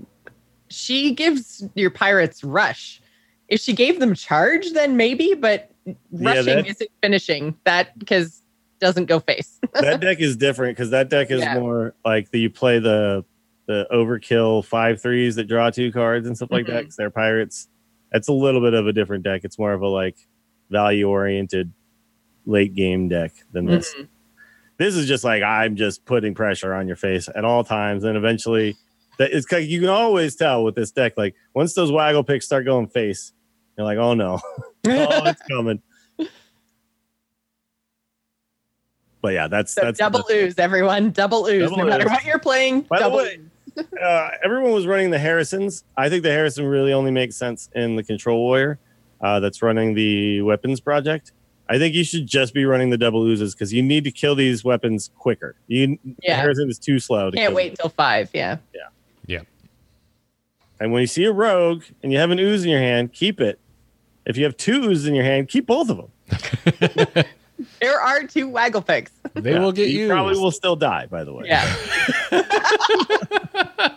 she gives your pirates rush. If she gave them charge, then maybe, but rushing that- isn't finishing that because doesn't go face. that deck is different because that deck is Yeah. more like the, you play the the overkill five threes that draw two cards and stuff like that Mhm. because they're pirates. It's a little bit of a different deck. It's more of a like value oriented late game deck than this. Mhm. This is just like I'm just putting pressure on your face at all times, and eventually, that it's like you can always tell with this deck. Like once those waggle picks start going face, you're like, oh no, oh it's coming. But yeah, that's So that's double ooze, everyone. Double ooze. Double no matter what you're playing, By the double way, ooze. Uh, everyone was running the Harrisons. I think the Harrison really only makes sense in the Control Warrior uh, that's running the weapons project. I think you should just be running the double oozes because you need to kill these weapons quicker. You Yeah. Harrison is too slow. To Can't kill wait them. till five. Yeah. yeah. And when you see a rogue and you have an ooze in your hand, keep it. If you have two oozes in your hand, keep both of them. There are two waggle picks. They Yeah, will get you. Probably will still die, by the way. Yeah.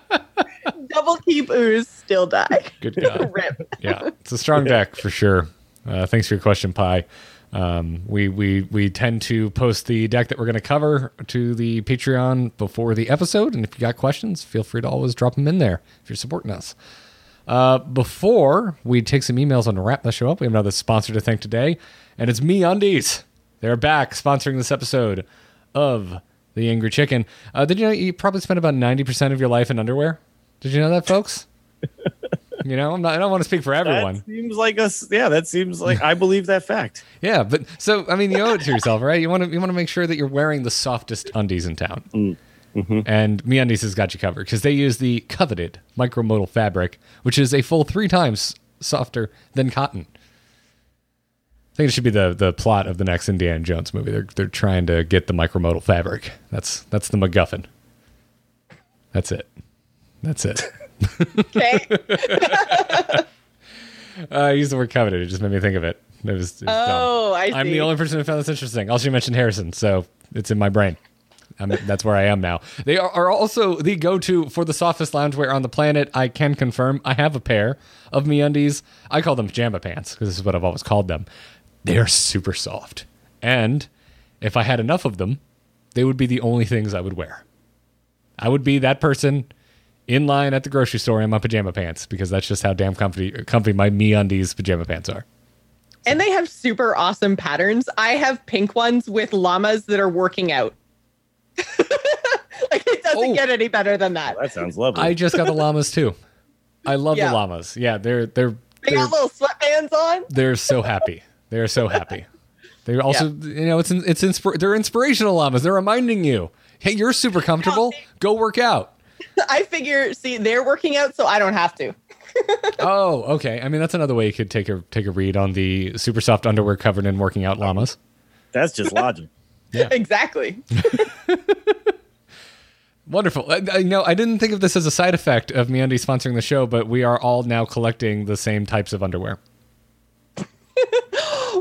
Double keep ooze, still die. Good God. Rip. yeah, it's a strong deck for sure. Uh, thanks for your question, Pi. Um, we we we tend to post the deck that we're going to cover to the Patreon before the episode, and if you got questions, feel free to always drop them in there if you're supporting us. Uh, before we take some emails on to wrap the show up, we have another sponsor to thank today, and it's MeUndies. They're back sponsoring this episode of the Angry Chicken. Uh, did you know you probably spend about ninety percent of your life in underwear? Did you know that, folks? you know, I'm not, I don't want to speak for everyone. That seems like us. Yeah, that seems like I believe that fact. Yeah, but so I mean, you owe it to yourself, right? You want to you want to make sure that you're wearing the softest undies in town. And MeUndies has got you covered because they use the coveted micromodal fabric, which is a full three times softer than cotton. I think it should be the the plot of the next Indiana Jones movie. They're they're trying to get the micromodal fabric. That's that's the MacGuffin. That's it. That's it. Okay. Uh, I used the word coveted. It just made me think of it. It was, it was dumb. Oh, I see. I'm the only person who found this interesting. Also, you mentioned Harrison, so it's in my brain. I'm, that's where I am now. They are, are also the go-to for the softest loungewear on the planet. I can confirm. I have a pair of MeUndies. I call them pajama pants because this is what I've always called them. They are super soft, and if I had enough of them, they would be the only things I would wear. I would be that person in line at the grocery store in my pajama pants because that's just how damn comfy, comfy my MeUndies pajama pants are. and they have super awesome patterns. I have pink ones with llamas that are working out. like it doesn't Oh. get any better than that. That sounds lovely. I just got the llamas too. I love Yeah. the llamas. Yeah, they're they're They they're, got little sweatbands on. they're so happy. They're so happy. They're also you know it's it's inspir- they're inspirational llamas. They're reminding you, hey, you're super comfortable. Go work out. I figure, see, they're working out, so I don't have to. Oh, okay. I mean that's another way you could take a take a read on the super soft underwear covered in working out llamas. That's just logic. yeah. Exactly. Wonderful. Uh, uh, you know, I didn't think of this as a side effect of MeUndies sponsoring the show, but we are all now collecting the same types of underwear.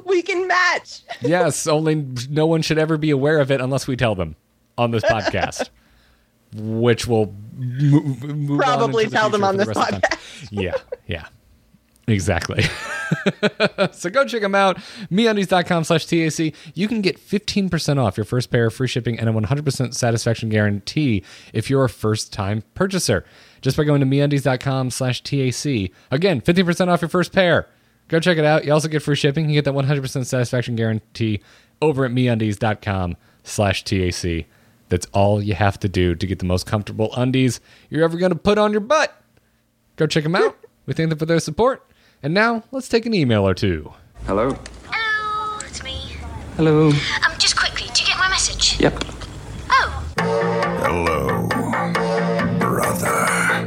we can match. Yes, only no one should ever be aware of it unless we tell them on this podcast, which will move Probably the tell them on the this time. Yeah, yeah, exactly. so go check them out. MeUndies.com slash TAC. You can get 15% off your first pair, of free shipping, and a 100% satisfaction guarantee if you're a first-time purchaser. Just by going to MeUndies.com slash TAC. Again, 15% off your first pair. Go check it out. You also get free shipping. You get that 100% satisfaction guarantee over at MeUndies.com slash TAC. That's all you have to do to get the most comfortable undies you're ever going to put on your butt. Go check them out. We thank them for their support. And now, let's take an email or two. Hello? Hello, it's me. Hello? Um, just quickly, do you get my message? Yep. Oh, Hello, brother.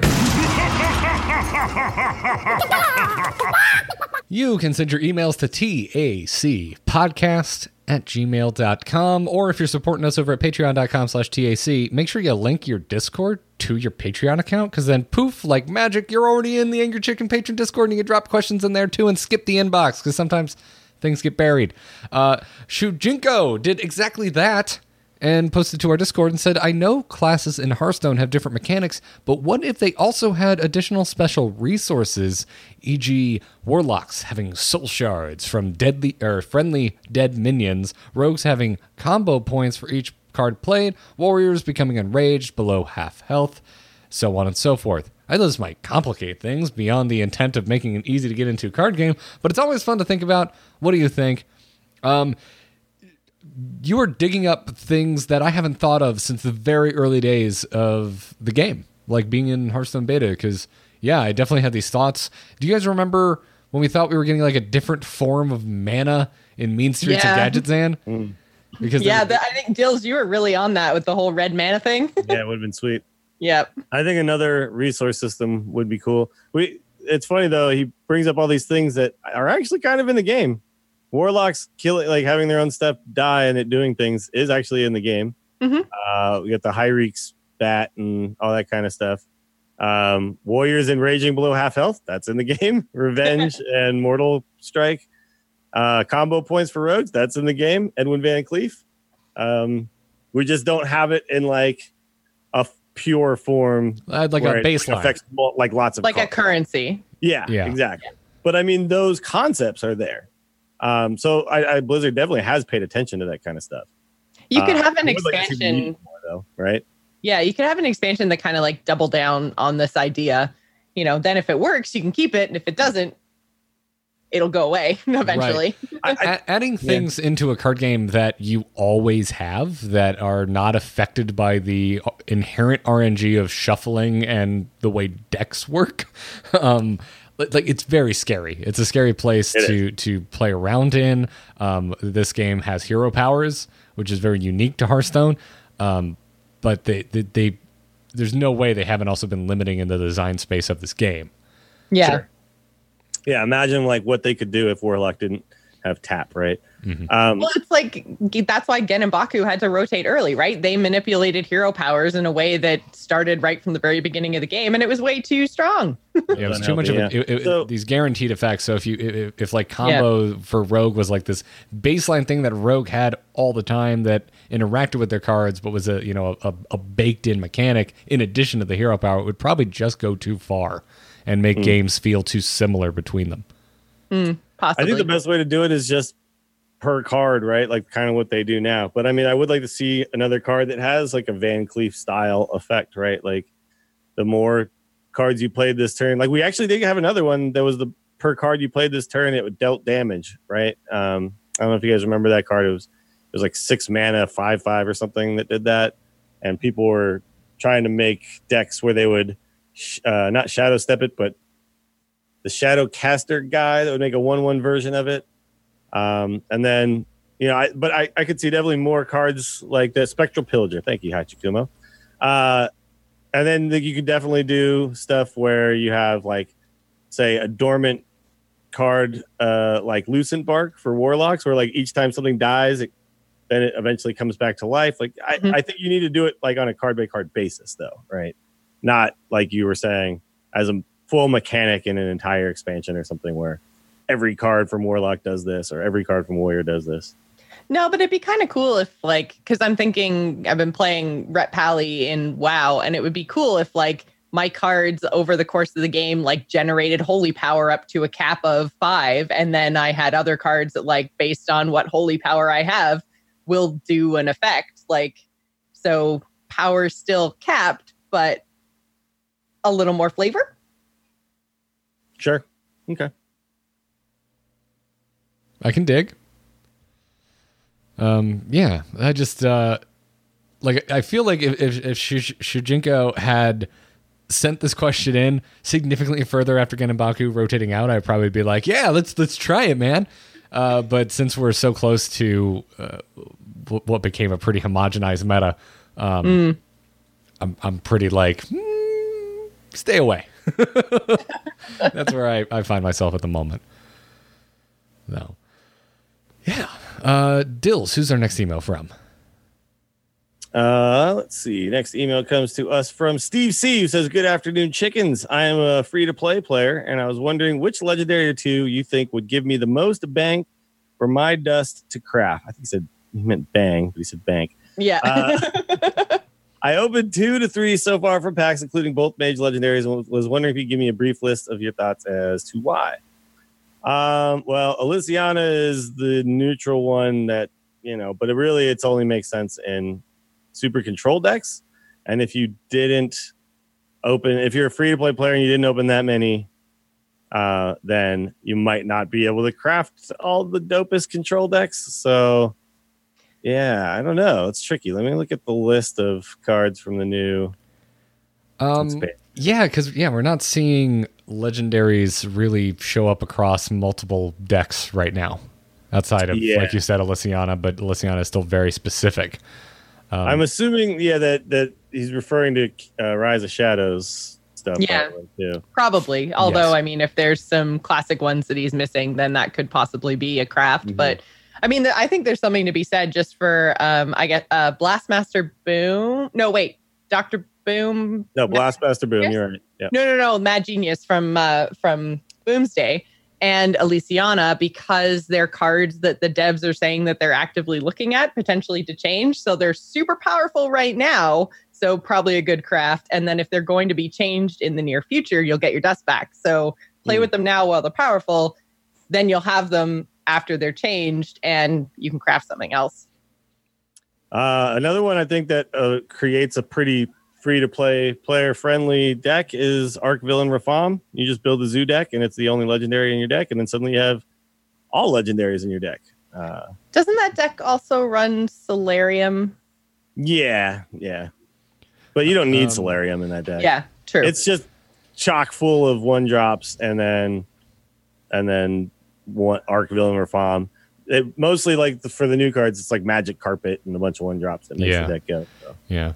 You can send your emails to tacpodcast at gmail.com. Or if you're supporting us over at patreon.com slash TAC, make sure you link your Discord to your Patreon account because then poof, like magic, you're already in the Angry Chicken Patron Discord and you can drop questions in there too and skip the inbox because sometimes things get buried. Uh, Shujinko did exactly that and posted to our Discord and said, I know classes in Hearthstone have different mechanics, but what if they also had additional special resources, e.g., warlocks having soul shards from deadly or friendly dead minions, rogues having combo points for each card played, warriors becoming enraged below half health, so on and so forth. I know this might complicate things beyond the intent of making it easy to get into card game, but it's always fun to think about. What do you think? Um, you are digging up things that I haven't thought of since the very early days of the game, like being in Hearthstone beta. Because yeah, I definitely had these thoughts. Do you guys remember when we thought we were getting like a different form of mana in Mean Streets Yeah. of Gadgetzan? Mm. Because Yeah, there- the, I think Dills, you were really on that with the whole red mana thing. Yeah, it would have been sweet. yep. I think another resource system would be cool. We it's funny though, he brings up all these things that are actually kind of in the game. Warlocks killing like having their own stuff die and it doing things is actually in the game. Mhm. Uh we got the Hir'eek's bat and all that kind of stuff. Um Warriors enraging below half health, that's in the game. Revenge and Mortal Strike. Uh, combo points for rogues, that's in the game. Edwin VanCleef. Um, we just don't have it in like a f- pure form. I'd like where a it baseline. affects mul- like lots of like a currency. Yeah, Yeah. exactly. But I mean, those concepts are there. Um, so I, I Blizzard definitely has paid attention to that kind of stuff. You could Uh, have an I would like to see them expansion. more, though, right? Yeah, you could have an expansion that kind of like double down on this idea. You know, then if it works, you can keep it, and if it doesn't, it'll go away eventually. I, I, A- adding things into a card game that you always have that are not affected by the inherent RNG of shuffling and the way decks work. Um, like like, it's very scary. It's a scary place It to to play around in. Um, this game has hero powers, which is very unique to Hearthstone. Um, but they, they they there's no way they haven't also been limiting in the design space of this game. yeah. Sure. yeah, imagine like what they could do if Warlock didn't have tap, right? Mhm. Um, Well, it's like that's why Genn and Baku had to rotate early, right? They manipulated hero powers in a way that started right from the very beginning of the game, and it was way too strong. Yeah, it was too much of a, Yeah. it- it- So- these guaranteed effects. So if you if, if like combo for Rogue was like this baseline thing that Rogue had all the time that interacted with their cards, but was a you know a, a baked in mechanic in addition to the hero power, it would probably just go too far and make games feel too similar between them. I Possibly. think the best way to do it is just per card, right? Like kind of what they do now. But I mean, I would like to see another card that has like a VanCleef style effect, right? Like the more cards you played this turn, like we actually did have another one that was the per card you played this turn, it would dealt damage, right? Um, I don't know if you guys remember that card. It was it was like six mana, five five or something that did that, and people were trying to make decks where they would sh- uh, not shadow step it, but the shadow caster guy that would make a one one version of it. Um, and then you know, I but I, I could see definitely more cards like the spectral pillager. Thank you, Hachikumo. Uh, and then the, you could definitely do stuff where you have like say a dormant card uh like lucent bark for warlocks where like each time something dies it then it eventually comes back to life like I, Mhm. I think you need to do it like on a card by card basis though right not like you were saying as a full mechanic in an entire expansion or something where every card from warlock does this or every card from warrior does this No, but it'd be kind of cool if, like, because I'm thinking I've been playing Ret Pally in WoW, and it would be cool if, like, my cards over the course of the game, like, generated holy power up to a cap of five, and then I had other cards that, like, based on what holy power I have, will do an effect. Like, so power's still capped, but a little more flavor. Sure okay I can dig. Um, yeah, I just uh, like I feel like if if, if Shujinko had sent this question in significantly further after Genbaku rotating out, I'd probably be like, yeah, let's let's try it, man. Uh, but since we're so close to uh, w- what became a pretty homogenized meta, um, I'm I'm pretty like mm, stay away. That's where I, I find myself at the moment. No. Yeah. Uh, Dills, who's our next email from? Uh, let's see. Next email comes to us from Steve C, who says, "Good afternoon, chickens. I am a free-to-play player, and I was wondering which legendary or two you think would give me the most bang for my dust to craft." I think he said he meant bang, but he said bank. Yeah. Uh, I opened two to three so far from packs, including both mage legendaries, and was wondering if you could give me a brief list of your thoughts as to why. Um, well, Elysiana is the neutral one that you know, but it really it's only makes sense in super control decks. And if you didn't open, if you're a free to play player and you didn't open that many, uh, then you might not be able to craft all the dopest control decks. So, yeah, I don't know. It's tricky. Let me look at the list of cards from the new. Um, yeah, because yeah, we're not seeing legendaries really show up across multiple decks right now. Outside of, Yeah. like you said, Elysiana, but Elysiana is still very specific. Um, I'm assuming, yeah, that that he's referring to uh, Rise of Shadows stuff. Yeah. probably, too. Probably. Although, Yes. I mean, if there's some classic ones that he's missing, then that could possibly be a craft. But I mean, I think there's something to be said just for, um, I get uh, Blastmaster Boom. No, wait, Doctor Boom. No, Blastmaster Boom. You're right. Yeah. No, no, no, Mad Genius from uh, from Boomsday. and Elysiana because they're cards that the devs are saying that they're actively looking at potentially to change. So they're super powerful right now. So probably a good craft. And then if they're going to be changed in the near future, you'll get your dust back. So play Hmm. with them now while they're powerful. Then you'll have them after they're changed and you can craft something else. Uh, another one I think that uh, creates a pretty free to play, player friendly deck is Arch-Villain Rafaam. You just build a zoo deck, and it's the only legendary in your deck, and then suddenly you have all legendaries in your deck. Uh, Doesn't that deck also run Soularium? yeah, yeah, but you don't need Um, Soularium in that deck. Yeah, true. it's just chock full of one drops, and then and then one Arch-Villain Rafaam. It mostly like the, for the new cards, it's like Magic Carpet and a bunch of one drops that makes Yeah. the deck go. So. Yeah.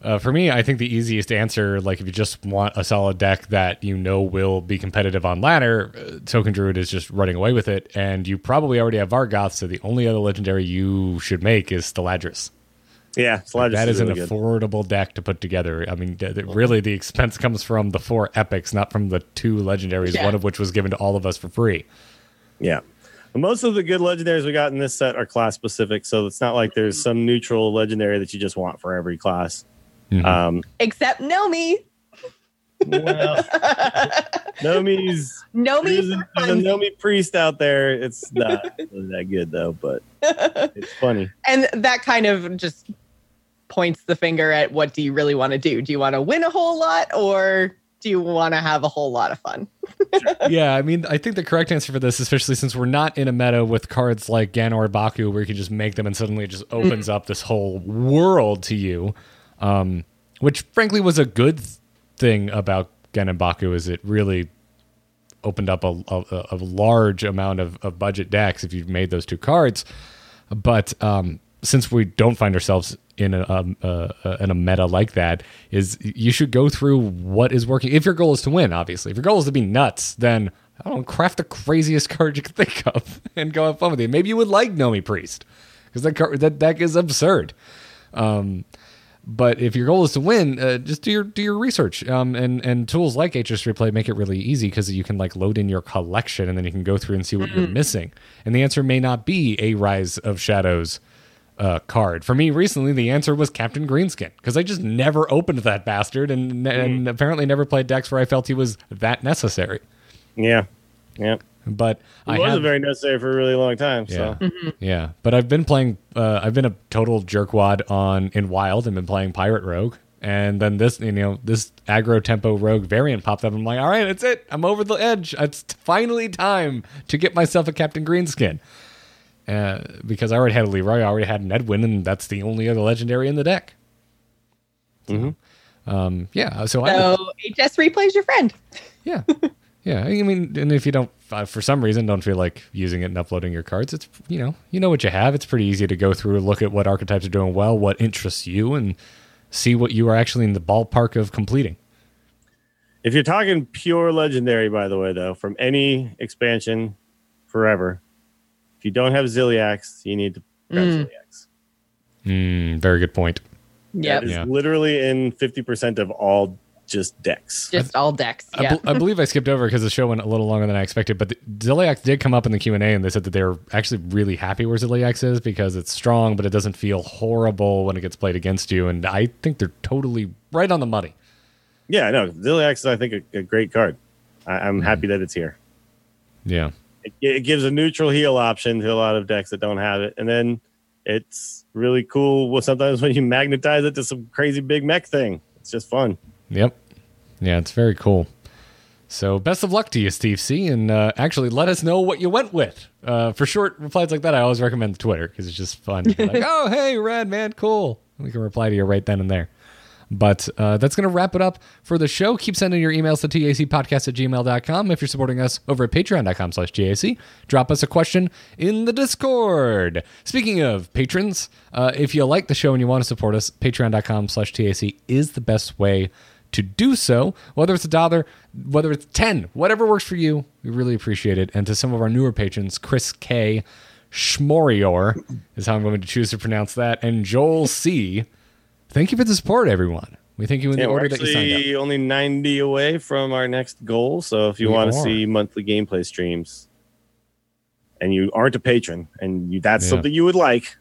Uh, for me, I think the easiest answer, like if you just want a solid deck that you know will be competitive on ladder, uh, Token Druid is just running away with it, and you probably already have Vargoth, so the only other legendary you should make is Stalladris. Yeah, Sludge that is really an good. affordable deck to put together. I mean, th- th- really, the expense comes from the four epics, not from the two legendaries, Yeah. one of which was given to all of us for free. Yeah. Most of the good legendaries we got in this set are class specific, so it's not like there's some neutral legendary that you just want for every class. Mhm. Um, Except Nomi. well, Nomi's Nomi there's a, there's a. Nomi priest out there. It's not really that good though, but it's funny. and that kind of just points the finger at what do you really want to do? Do you want to win a whole lot or do you want to have a whole lot of fun? yeah, I mean, I think the correct answer for this, especially since we're not in a meta with cards like Ganor Baku, where you can just make them and suddenly it just opens up this whole world to you, um, which frankly was a good thing about Genn and Baku, is it really opened up a, a, a large amount of, of budget decks if you've made those two cards. But um, since we don't find ourselves in a um, uh, uh, in a meta like that, is you should go through what is working. If your goal is to win, obviously, if your goal is to be nuts, then I don't know, craft the craziest card you can think of and go have fun with it. Maybe you would like Nomi Priest because that card, that deck is absurd. Um, but if your goal is to win, uh, just do your do your research. Um, and and tools like HSReplay make it really easy because you can like load in your collection and then you can go through and see what you're missing. And the answer may not be a Rise of Shadows uh, card. For me, recently the answer was Captain Greenskin because I just never opened that bastard and and apparently never played decks where I felt he was that necessary. Yeah. Yeah. But It I wasn't have, very necessary for a really long time. yeah, So yeah. But I've been playing. Uh, I've been a total jerkwad on in Wild and been playing Pirate Rogue. And then this, you know, this aggro tempo rogue variant popped up. I'm like, all right, that's it. I'm over the edge. It's finally time to get myself a Captain Greenskin. Uh, because I already had a Leeroy, I already had an Edwin, and that's the only other legendary in the deck. Um, yeah, so I So HS replays your friend. yeah, yeah. I mean, and if you don't, uh, for some reason, don't feel like using it and uploading your cards, it's you know, you know what you have. It's pretty easy to go through, and look at what archetypes are doing well, what interests you, and see what you are actually in the ballpark of completing. if you're talking pure legendary, by the way, though, from any expansion forever, if you don't have Ziliax, you need to grab Mm. Ziliax. Mm, very good point. Yep. That is Yeah. literally in 50% of all just decks. Just all decks. I, Yeah. bel- I believe I skipped over because the show went a little longer than I expected. But the, Ziliax did come up in the Q and A, and they said that they're actually really happy where Ziliax is because it's strong, but it doesn't feel horrible when it gets played against you. And I think they're totally right on the money. Yeah, no, Ziliax is, I think, a, a great card. I, I'm happy that it's here. Yeah. It, it gives a neutral heal option to a lot of decks that don't have it. And then it's really cool well, sometimes when you magnetize it to some crazy big mech thing. It's just fun. Yep. Yeah, it's very cool. So best of luck to you, Steve C. And uh, actually, let us know what you went with. Uh, for short replies like that, I always recommend Twitter because it's just fun. Like, oh, hey, rad man, cool. We can reply to you right then and there. But uh, that's going to wrap it up for the show. Keep sending your emails to tacpodcast at gmail.com. If you're supporting us over at patreon.com slash GAC, drop us a question in the Discord. Speaking of patrons, uh, if you like the show and you want to support us, patreon.com slash TAC is the best way to do so. Whether it's a dollar, whether it's 10, whatever works for you, we really appreciate it. And to some of our newer patrons, Chris K. Schmorior is how I'm going to choose to pronounce that, and Joel C. Thank you for the support, everyone. We thank you in the Yeah, we're order that you signed up. actually only 90 away from our next goal. So if you We want to see monthly gameplay streams and you aren't a patron and you, that's Yeah. something you would like,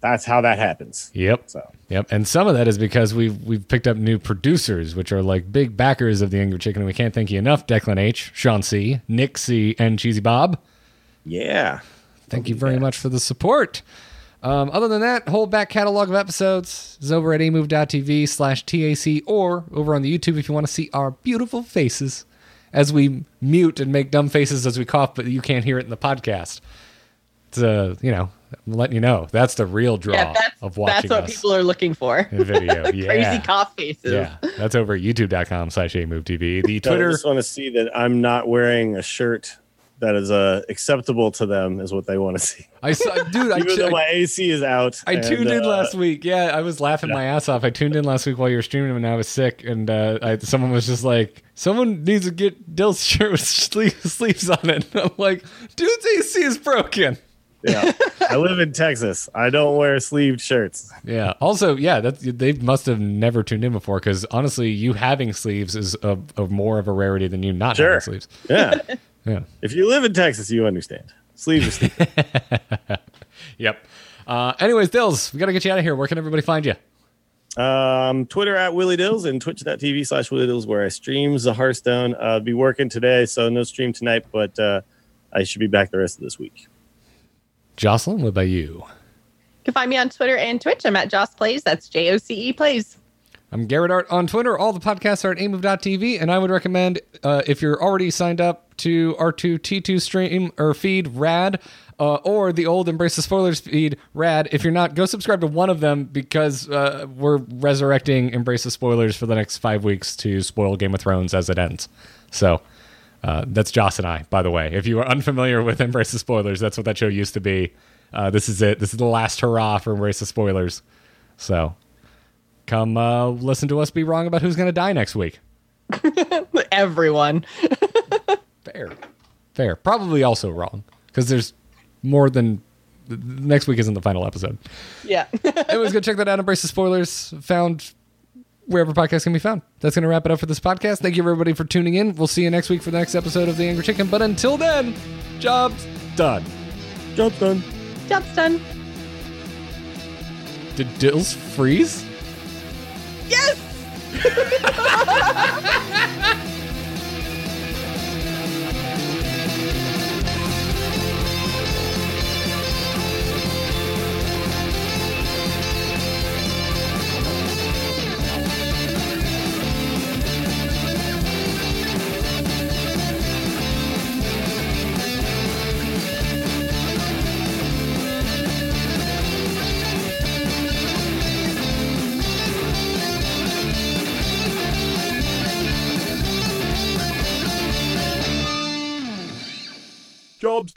that's how that happens. Yep. So Yep, and some of that is because we've we've picked up new producers, which are like big backers of the Angry Chicken. And we can't thank you enough, Declan H, Sean C, Nick C, and Cheesy Bob. yeah, Thank you very much for the support. Um, other than that, whole back catalog of episodes is over at amove.tv slash TAC or over on the YouTube if you want to see our beautiful faces as we mute and make dumb faces as we cough, but you can't hear it in the podcast. It's, uh, you know, I'm letting you know. That's the real draw Yeah, of watching that's what us people are looking for. in video. Yeah. Crazy cough faces. Yeah, that's over at youtube.com slash AMoveTV. The So I Twitter, just want to see that I'm not wearing a shirt that is uh, acceptable to them, is what they want to see. I saw, dude, I, Even though my AC is out. I and, tuned in uh, last week. Yeah, I was laughing my ass off. I tuned in last week while you were streaming and I was sick. And uh, I, someone was just like, someone needs to get Dill's shirt with sleeve, sleeves on it. And I'm like, dude's AC is broken. Yeah, I live in Texas. I don't wear sleeved shirts. Yeah. Also, yeah, that they must have never tuned in before because honestly, you having sleeves is a, a more of a rarity than you not Sure. having sleeves. Yeah, Yeah. if you live in Texas, you understand. Sleeves are sleeves. Yep. Uh, anyways, Dills, we got to get you out of here. Where can everybody find you? Um, Twitter at Willie Dills and twitch.tv slash Willie Dills where I streams the Hearthstone. Uh, I'll be working today, so no stream tonight, but uh, I should be back the rest of this week. Jocelyn, what about you? You can find me on Twitter and Twitch. I'm at Joss Plays. That's J O C E Plays. I'm Garrett Art on Twitter. All the podcasts are at amove.tv, and I would recommend uh, if you're already signed up to R2T2 stream or feed, Rad, uh, or the old Embrace the Spoilers feed, Rad. If you're not, go subscribe to one of them because uh, we're resurrecting Embrace the Spoilers for the next five weeks to spoil Game of Thrones as it ends. So uh, that's Joss and I, by the way. If you are unfamiliar with Embrace the Spoilers, that's what that show used to be. Uh, this is it. This is the last hurrah for Embrace the Spoilers. So come uh, listen to us be wrong about who's going to die next week. Everyone. Fair. Fair. Probably also wrong because there's more than next week isn't the final episode. Yeah. Anyways, go check that out. Embrace the spoilers. Found wherever podcasts can be found. That's going to wrap it up for this podcast. Thank you everybody for tuning in. We'll see you next week for the next episode of The Angry Chicken. But until then, job's done. Job's done. Job's done. Did Dills freeze? Yes.